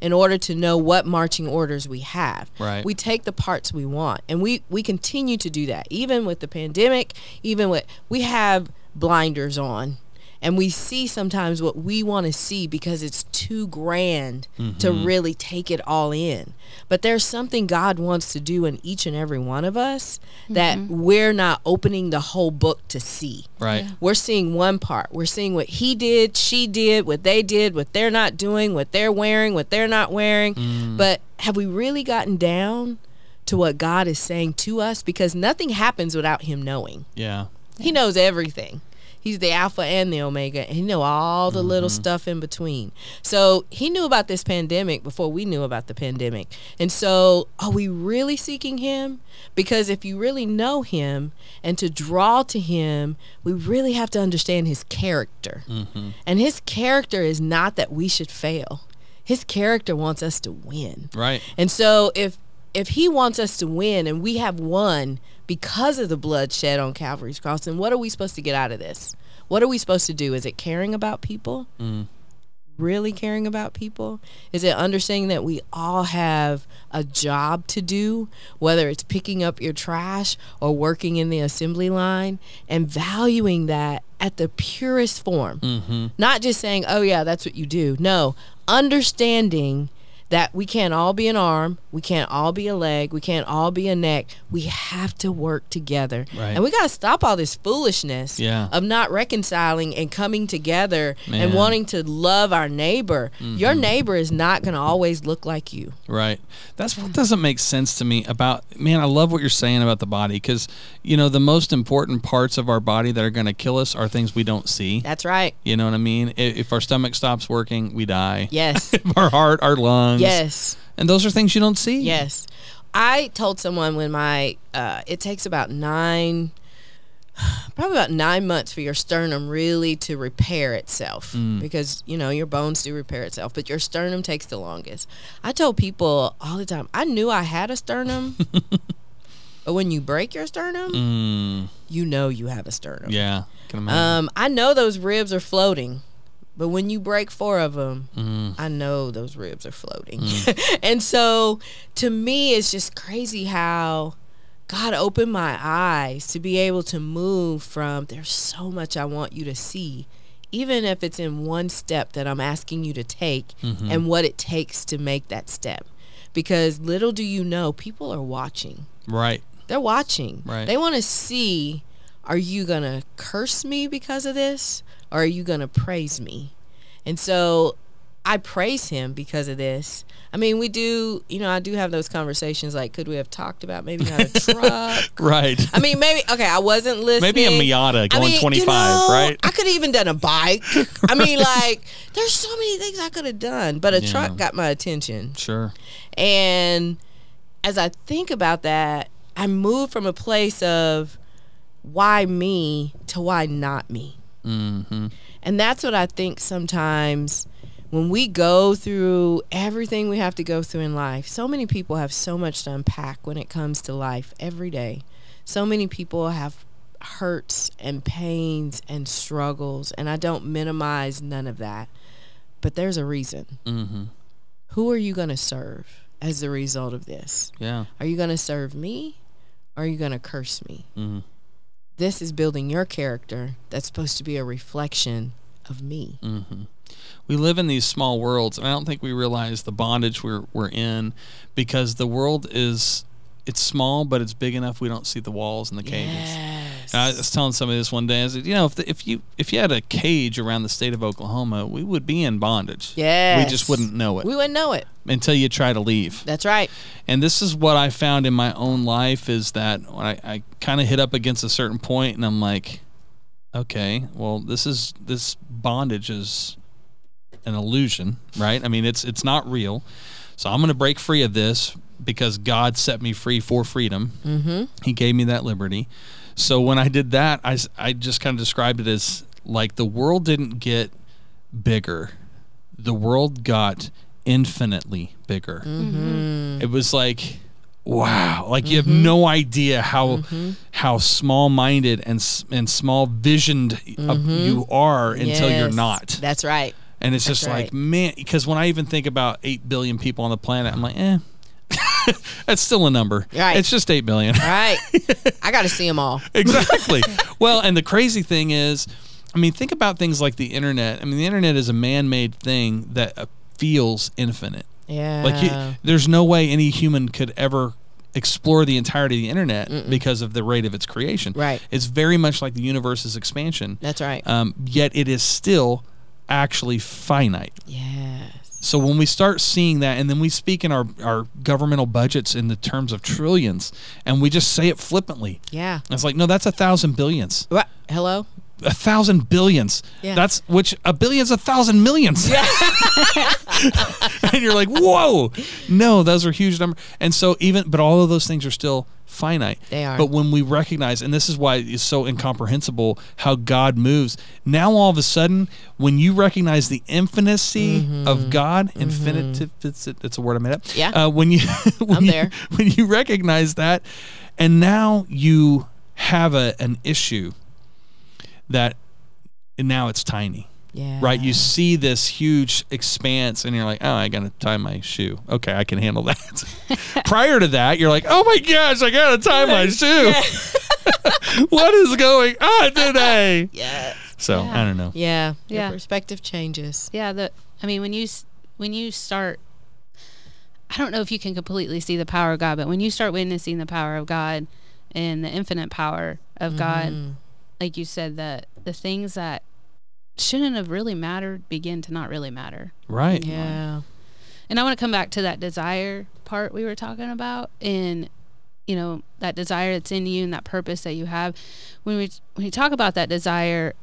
in order to know what marching orders we have. Right. We take the parts we want and we we continue to do that. Even with the pandemic, even with we have blinders on and we see sometimes what we want to see because it's too grand to mm-hmm. really take it all in. But there's something God wants to do in each and every one of us that mm-hmm. we're not opening the whole book to see. Right. We're seeing one part. We're seeing what he did, she did, what they did, what they're not doing, what they're wearing, what they're not wearing. Mm. But have we really gotten down to what God is saying to us? Because nothing happens without him knowing. Yeah. He knows everything. He's the Alpha and the Omega, and he know all the little mm-hmm. stuff in between. So he knew about this pandemic before we knew about the pandemic. And so, are we really seeking him? Because if you really know him and to draw to him, we really have to understand his character. Mm-hmm. And his character is not that we should fail. His character wants us to win. Right. And so if if he wants us to win and we have won because of the blood shed on Calvary's cross, And what are we supposed to get out of this? What are we supposed to do? Is it caring about people? Mm. Really caring about people? Is it understanding that we all have a job to do, whether it's picking up your trash or working in the assembly line, and valuing that at the purest form? Mm-hmm. Not just saying, oh, yeah, that's what you do. No, understanding that we can't all be an arm, we can't all be a leg, we can't all be a neck. We have to work together. Right. And we got to stop all this foolishness Yeah. of not reconciling and coming together Man. and wanting to love our neighbor. Your mm-hmm. neighbor is not going to always look like you. Right. That's what doesn't make sense to me about man, I love what you're saying about the body cuz you know the most important parts of our body that are going to kill us are things we don't see. That's right. You know what I mean? I- If our stomach stops working, we die. Yes. our heart, our lungs. Yes. And those are things you don't see. Yes. I told someone when my uh, it takes about nine probably about nine months for your sternum really to repair itself Mm. because you know your bones do repair itself but your sternum takes the longest i told people all the time i knew i had a sternum but when you break your sternum Mm, you know you have a sternum yeah. Can imagine. um, i know those ribs are floating but when you break four of them Mm. I know those ribs are floating. and so to me, it's just crazy how God opened my eyes to be able to move from there's so much I want you to see, even if it's in one step that I'm asking you to take Mm-hmm. and what it takes to make that step. Because little do you know, people are watching. right. They're watching. Right. They want to see are you going to curse me because of this or are you going to praise me? And so I praise him because of this. I mean, we do, you know, I do have those conversations like, could we have talked about maybe not a truck? Right. I mean, maybe, okay, I wasn't listening. Maybe a Miata I going mean, you 25, know, right? I could have even done a bike. I mean, like, there's so many things I could have done, but a Yeah. truck got my attention. Sure. And as I think about that, I moved from a place of why me to why not me. Mm-hmm. And that's what I think sometimes when we go through everything we have to go through in life. So many people have so much to unpack when it comes to life every day. So many people have hurts and pains and struggles, and I don't minimize none of that. But there's a reason. Mm-hmm. Who are you going to serve as a result of this? Yeah. Are you going to serve me or are you going to curse me? Mm-hmm. This is building your character that's supposed to be a reflection of me. Mm-hmm. We live in these small worlds, and I don't think we realize the bondage we're we're in because the world is it's small, but it's big enough we don't see the walls and the cages. Yes. And I was telling somebody this one day. I said, you know, if the, if you if you had a cage around the state of Oklahoma, we would be in bondage. Yeah, We just wouldn't know it We wouldn't know it. until you try to leave. That's right. And this is what I found in my own life is that when I, I kind of hit up against a certain point, and I'm like, okay, well, this is this bondage is an illusion, right? I mean, it's it's not real. So I'm going to break free of this because God set me free for freedom. Mm-hmm. He gave me that liberty. So when I did that, I, I just kind of described it as like the world didn't get bigger, the world got infinitely bigger. Mm-hmm. Mm-hmm. It was like, wow, like you have mm-hmm. no idea how how small minded and and small visioned uh, you are until you're not. That's right. And it's That's just right. like, man, because when I even think about 8 billion people on the planet, I'm like, eh, that's still a number. Right. It's just 8 billion. right. I got to see them all. exactly. well, and the crazy thing is, I mean, think about things like the internet. I mean, the internet is a man made thing that uh, feels infinite. Yeah. Like, you, there's no way any human could ever explore the entirety of the internet because of the rate of its creation. Right. It's very much like the universe's expansion. That's right. Um, yet it is still actually finite. yes. So when we start seeing that, and then we speak in our, our governmental budgets in the terms of trillions, and we just say it flippantly. Yeah. It's like, no, that's a thousand billions. What? Hello? A thousand billions. Yeah. That's which a billion's a thousand millions. Yeah. and you're like, whoa. No, those are huge numbers. And so even but all of those things are still finite. They are. But when we recognize, and this is why it's so incomprehensible how God moves. Now all of a sudden, when you recognize the infinicy of God, infinite it's, it's a word I made up. Mm-hmm. Yeah. Uh, when you when I'm you, there. when you recognize that, and now you have a an issue that and now it's tiny Yeah. right you see this huge expanse and you're like oh i gotta tie my shoe okay i can handle that prior to that you're like oh my gosh i gotta tie my shoe what is going on today Yes. so Yeah. i don't know Yeah. Your Yeah. perspective changes. Yeah, the I mean when you when you start I don't know if you can completely see the power of God, but when you start witnessing the power of God and the infinite power of God, mm-hmm. Like you said, that the things that shouldn't have really mattered begin to not really matter. Right. Yeah. And I want to come back to that desire part we were talking about and you know that desire that's in you and that purpose that you have when we when you talk about that desire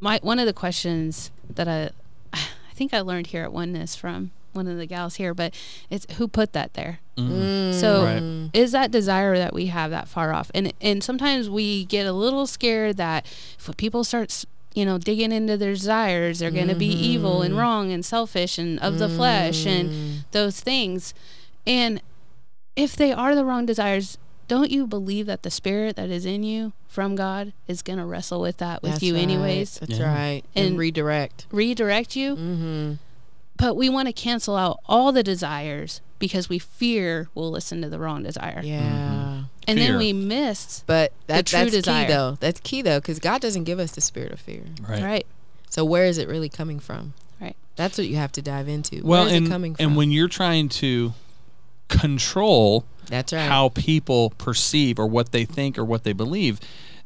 my one of the questions that I I think I learned here at Oneness from one of the gals here but it's who put that there Mm. so Right. is that desire that we have that far off? And and sometimes we get a little scared that if people start you know digging into their desires, they're going to be evil and wrong and selfish and of the flesh and those things. And if they are the wrong desires, don't you believe that the spirit that is in you from God is going to wrestle with that with That's you right. anyways, That's Yeah. right. And, And- redirect. redirect you? Mm-hmm. But we want to cancel out all the desires because we fear we'll listen to the wrong desire. Yeah. And Fear. then we miss But that, true that's desire. key though. That's key though, because God doesn't give us the spirit of fear. Right. right. So where is it really coming from? Right. That's what you have to dive into. Well, where is and it coming from? and when you're trying to control that's right. how people perceive or what they think or what they believe,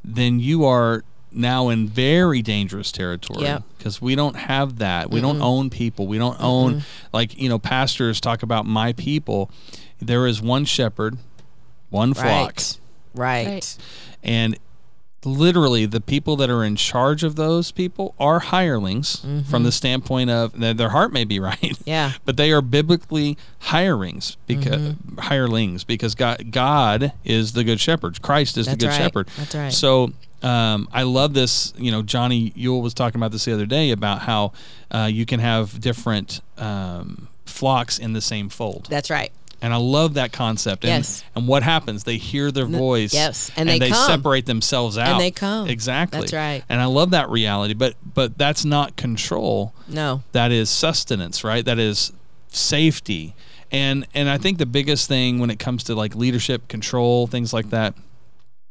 then you are now in very dangerous territory Yep. because we don't have that. We don't own people. We don't own like you know pastors talk about my people. There is one shepherd, one flock, right. Right. Right. and literally the people that are in charge of those people are hirelings from mm-hmm. the standpoint of their heart may be right Yeah. but they are biblically hirings because mm-hmm. hirelings because God God is the good shepherd. Christ is That's the good right. shepherd. That's right. So um, I love this. You know, Johnny Yule was talking about this the other day about how uh, you can have different um, flocks in the same fold, That's right. and I love that concept. And, Yes. And what happens? They hear their voice. yes, and they come. separate themselves out. And they come. Exactly. That's right. And I love that reality. But but that's not control No. that is sustenance right that is safety and and i think the biggest thing when it comes to like leadership control things like that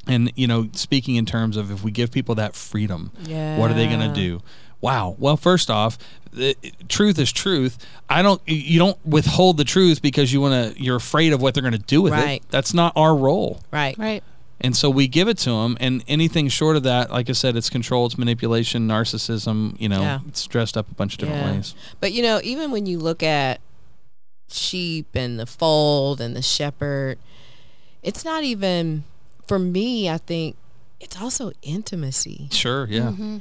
and you know speaking in terms of if we give people that freedom what are they going to do wow well first off the, truth is truth i don't you don't withhold the truth because you want to you're afraid of what they're going to do with Right. it that's not our role Right. Right. and so we give it to them, and anything short of that, like I said, it's control, it's manipulation, narcissism. You know, Yeah. it's dressed up a bunch of different Yeah. ways. But you know, even when you look at sheep and the fold and the shepherd, it's not even for me, I think it's also intimacy. Sure, yeah, Mm-hmm.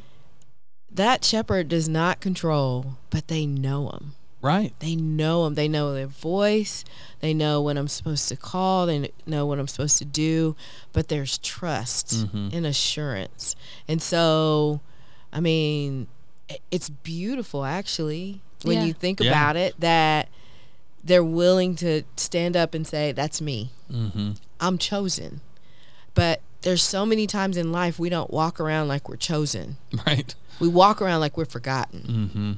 That shepherd does not control, but they know him. right. They know him. They know their voice. They know when I'm supposed to call. They know what I'm supposed to do. But there's trust Mhm. and assurance. And so, I mean, it's beautiful actually when Yeah. you think Yeah. about it that they're willing to stand up and say, That's me. Mm-hmm. I'm chosen. But there's so many times in life we don't walk around like we're chosen. Right. We walk around like we're forgotten. Mm-hmm.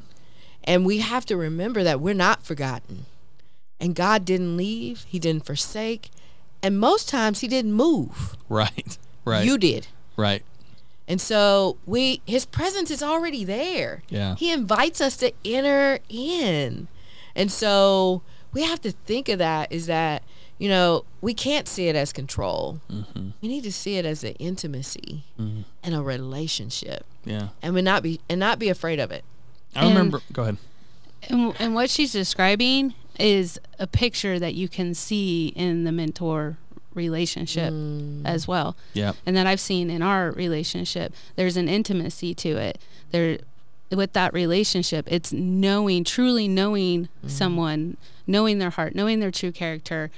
And we have to remember that we're not forgotten. And God didn't leave, He didn't forsake. And most times He didn't move. Right. Right. You did. right. And so we his presence is already there. Yeah. He invites us to enter in. And so we have to think of that is that, you know, we can't see it as control. Mm-hmm. We need to see it as an intimacy Mhm. and a relationship. Yeah. And we not be and not be afraid of it. I And- remember. Go ahead. And, and what she's describing is a picture that you can see in the mentor relationship as well. Yeah. And that I've seen in our relationship. There's an intimacy to it. There with that relationship, it's knowing, truly knowing someone, knowing their heart, knowing their true character,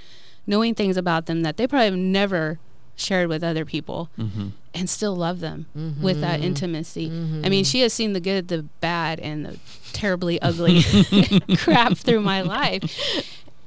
knowing things about them that they probably have never shared with other people Mm-hmm. and still love them with that intimacy. I mean, she has seen the good, the bad, and the terribly ugly crap through my life.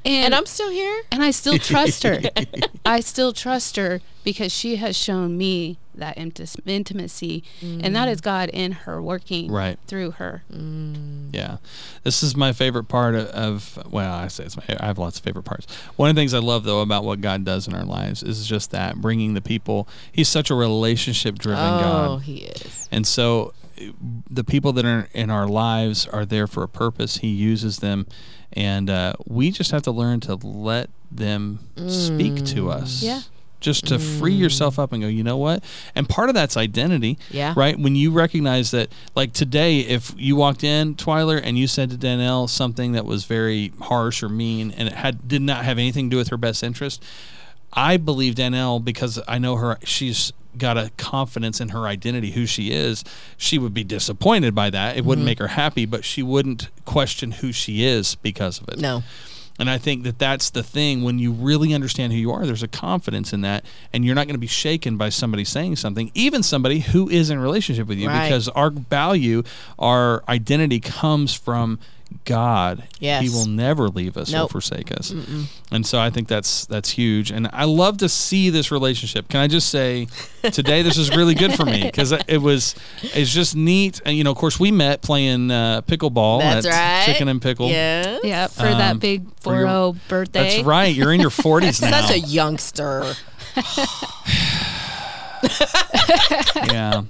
And, And I'm still here. and I still trust her. I still trust her because she has shown me that inti- intimacy, and that is mm. God in her working Right. through her. Mm. Yeah, this is my favorite part of, of. Well, I say it's my. I have lots of favorite parts. One of the things I love though about what God does in our lives is just that bringing the people. He's such a relationship driven God. Oh, God, he is. and so the people that are in our lives are there for a purpose. He uses them, and uh, we just have to learn to let them speak to mm. us. Yeah. Just to free yourself mm. up and go, you know what? And part of that's identity. Yeah. Right? When you recognize that, like today, if you walked in, Twyler, and you said to Danelle something that was very harsh or mean and it had did not have anything to do with her best interest, I believe Danelle because I know her. She's got a confidence in her identity, who she is. She would be disappointed by that. It wouldn't mm-hmm. make her happy, but she wouldn't question who she is because of it. No. And I think that that's the thing when you really understand who you are, there's a confidence in that. And you're not going to be shaken by somebody saying something, even somebody who is in a relationship with you, Right. because our value, our identity comes from God. Yes. He will never leave us or forsake us. And so I think that's that's huge. And I love to see this relationship. Can I just say today this is really good for me because it was it's just neat. And you know, of course, we met playing uh, pickleball That's at right. Chicken and Pickle. Yeah. Yeah, for Um, that big for your- 4 birthday. That's right. You're in your 40s now. Such a youngster. yeah.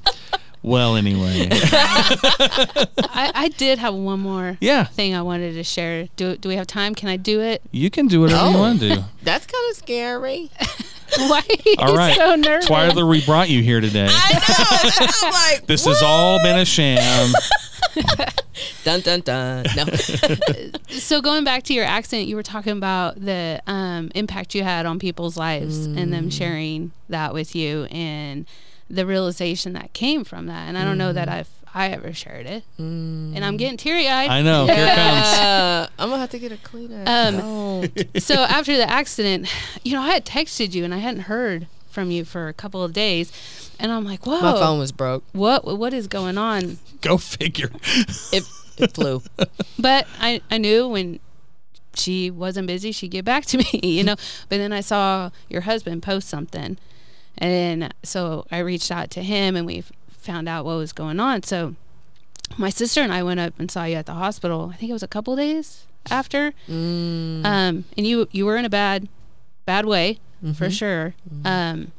Well, anyway. I, I did have one more Yeah. thing I wanted to share. Do do we have time? Can I do it? You can do whatever you Oh. want to do. That's kind of scary. Why are you All right. so nervous? Why Twyler, we brought you here today. I know. That's I'm like, This has all been a sham. dun dun dun. No. so going back to your accident, you were talking about the um, impact you had on people's lives and Mm. them sharing that with you and the realization that came from that. And I don't know that I've I ever shared it. And I'm getting teary eyed. Mm. I know. Here it comes. Uh, I'm gonna have to get a Kleenex. Um, Don't. so after the accident, you know, I had texted you and I hadn't heard from you for a couple of days, and I'm like, whoa, My phone was broke. what what is going on? Go figure. It it flew. But I I knew when she wasn't busy, she'd get back to me, you know. But then I saw your husband post something, and so I reached out to him and we found out what was going on. So my sister and I went up and saw you at the hospital. I think it was a couple days after. Mm. um, and you you were in a bad bad way for sure um,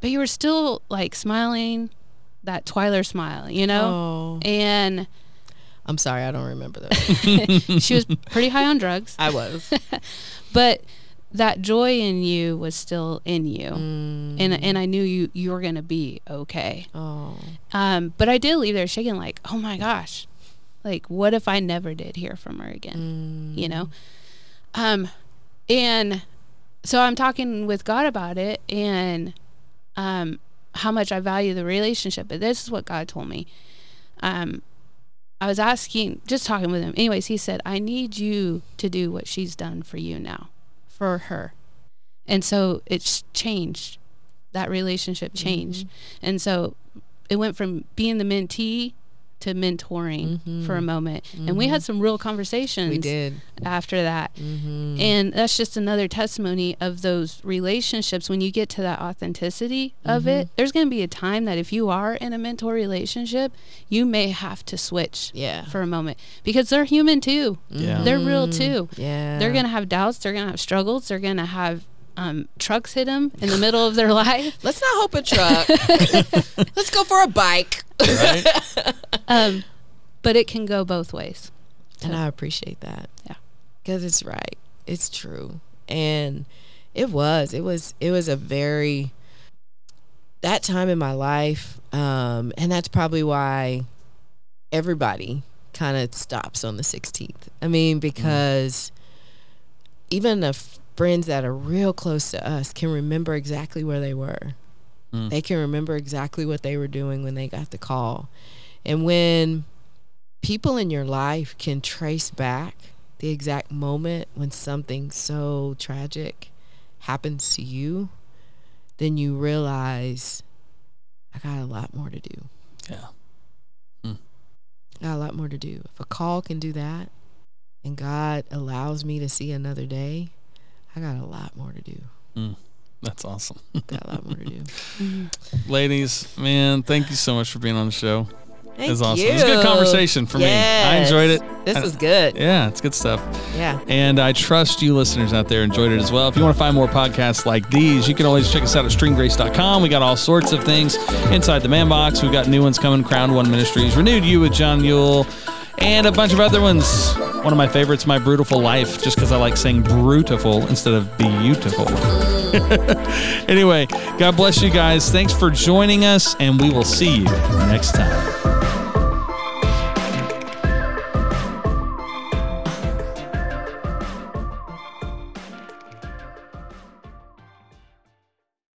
but you were still like smiling that Twyler smile you know Oh. and I'm sorry, I don't remember that. she was pretty high on drugs I was. but that joy in you was still in you. And and I knew you you were gonna be okay. Oh. um, but I did leave there shaking like oh my gosh. Like what if I never did hear from her again? You know? Um and so i'm talking with god about it and um how much i value the relationship but this is what god told me. Um i was asking just talking with him. Anyways he said i need you to do what she's done for you now for her. And so it's changed. That relationship changed. Mm-hmm. And so it went from being the mentee to mentoring for a moment and we had some real conversations We did. after that. Mm-hmm. And that's just another testimony of those relationships. When you get to that authenticity of it, Mm-hmm. there's going to be a time that if you are in a mentor relationship, you may have to switch Yeah. for a moment because they're human too. Yeah. They're real too. Yeah. They're going to have doubts. They're going to have struggles. They're going to have um, trucks hit them in the middle of their life. Let's not hope a truck. Let's go for a bike. Right? Um, but it can go both ways. And I appreciate that. Yeah. Because it's right. It's true. And it was. It was it was a very that time in my life, um, and that's probably why everybody kind of stops on the 16th. I mean, because even the f- friends that are real close to us can remember exactly where they were. Mm. They can remember exactly what they were doing when they got the call. And when people in your life can trace back the exact moment when something so tragic happens to you, then you realize I got a lot more to do. Yeah. I got a lot more to do. If a call can do that and God allows me to see another day, I got a lot more to do. Mm. That's awesome. Got a lot more to do. Ladies, man, thank you so much for being on the show. Thank it was awesome. you. It was a good conversation for me. I enjoyed it. This is good. Yeah, it's good stuff. Yeah. And I trust you listeners out there enjoyed it as well. If you want to find more podcasts like these, you can always check us out at streamgrace.com. We got all sorts of things inside the man box. We've got new ones coming Crown One Ministries, Renewed You with John Yule, and a bunch of other ones. One of my favorites, My Brutiful Life, just because I like saying brutiful instead of beautiful. anyway, God bless you guys. Thanks for joining us, and we will see you next time.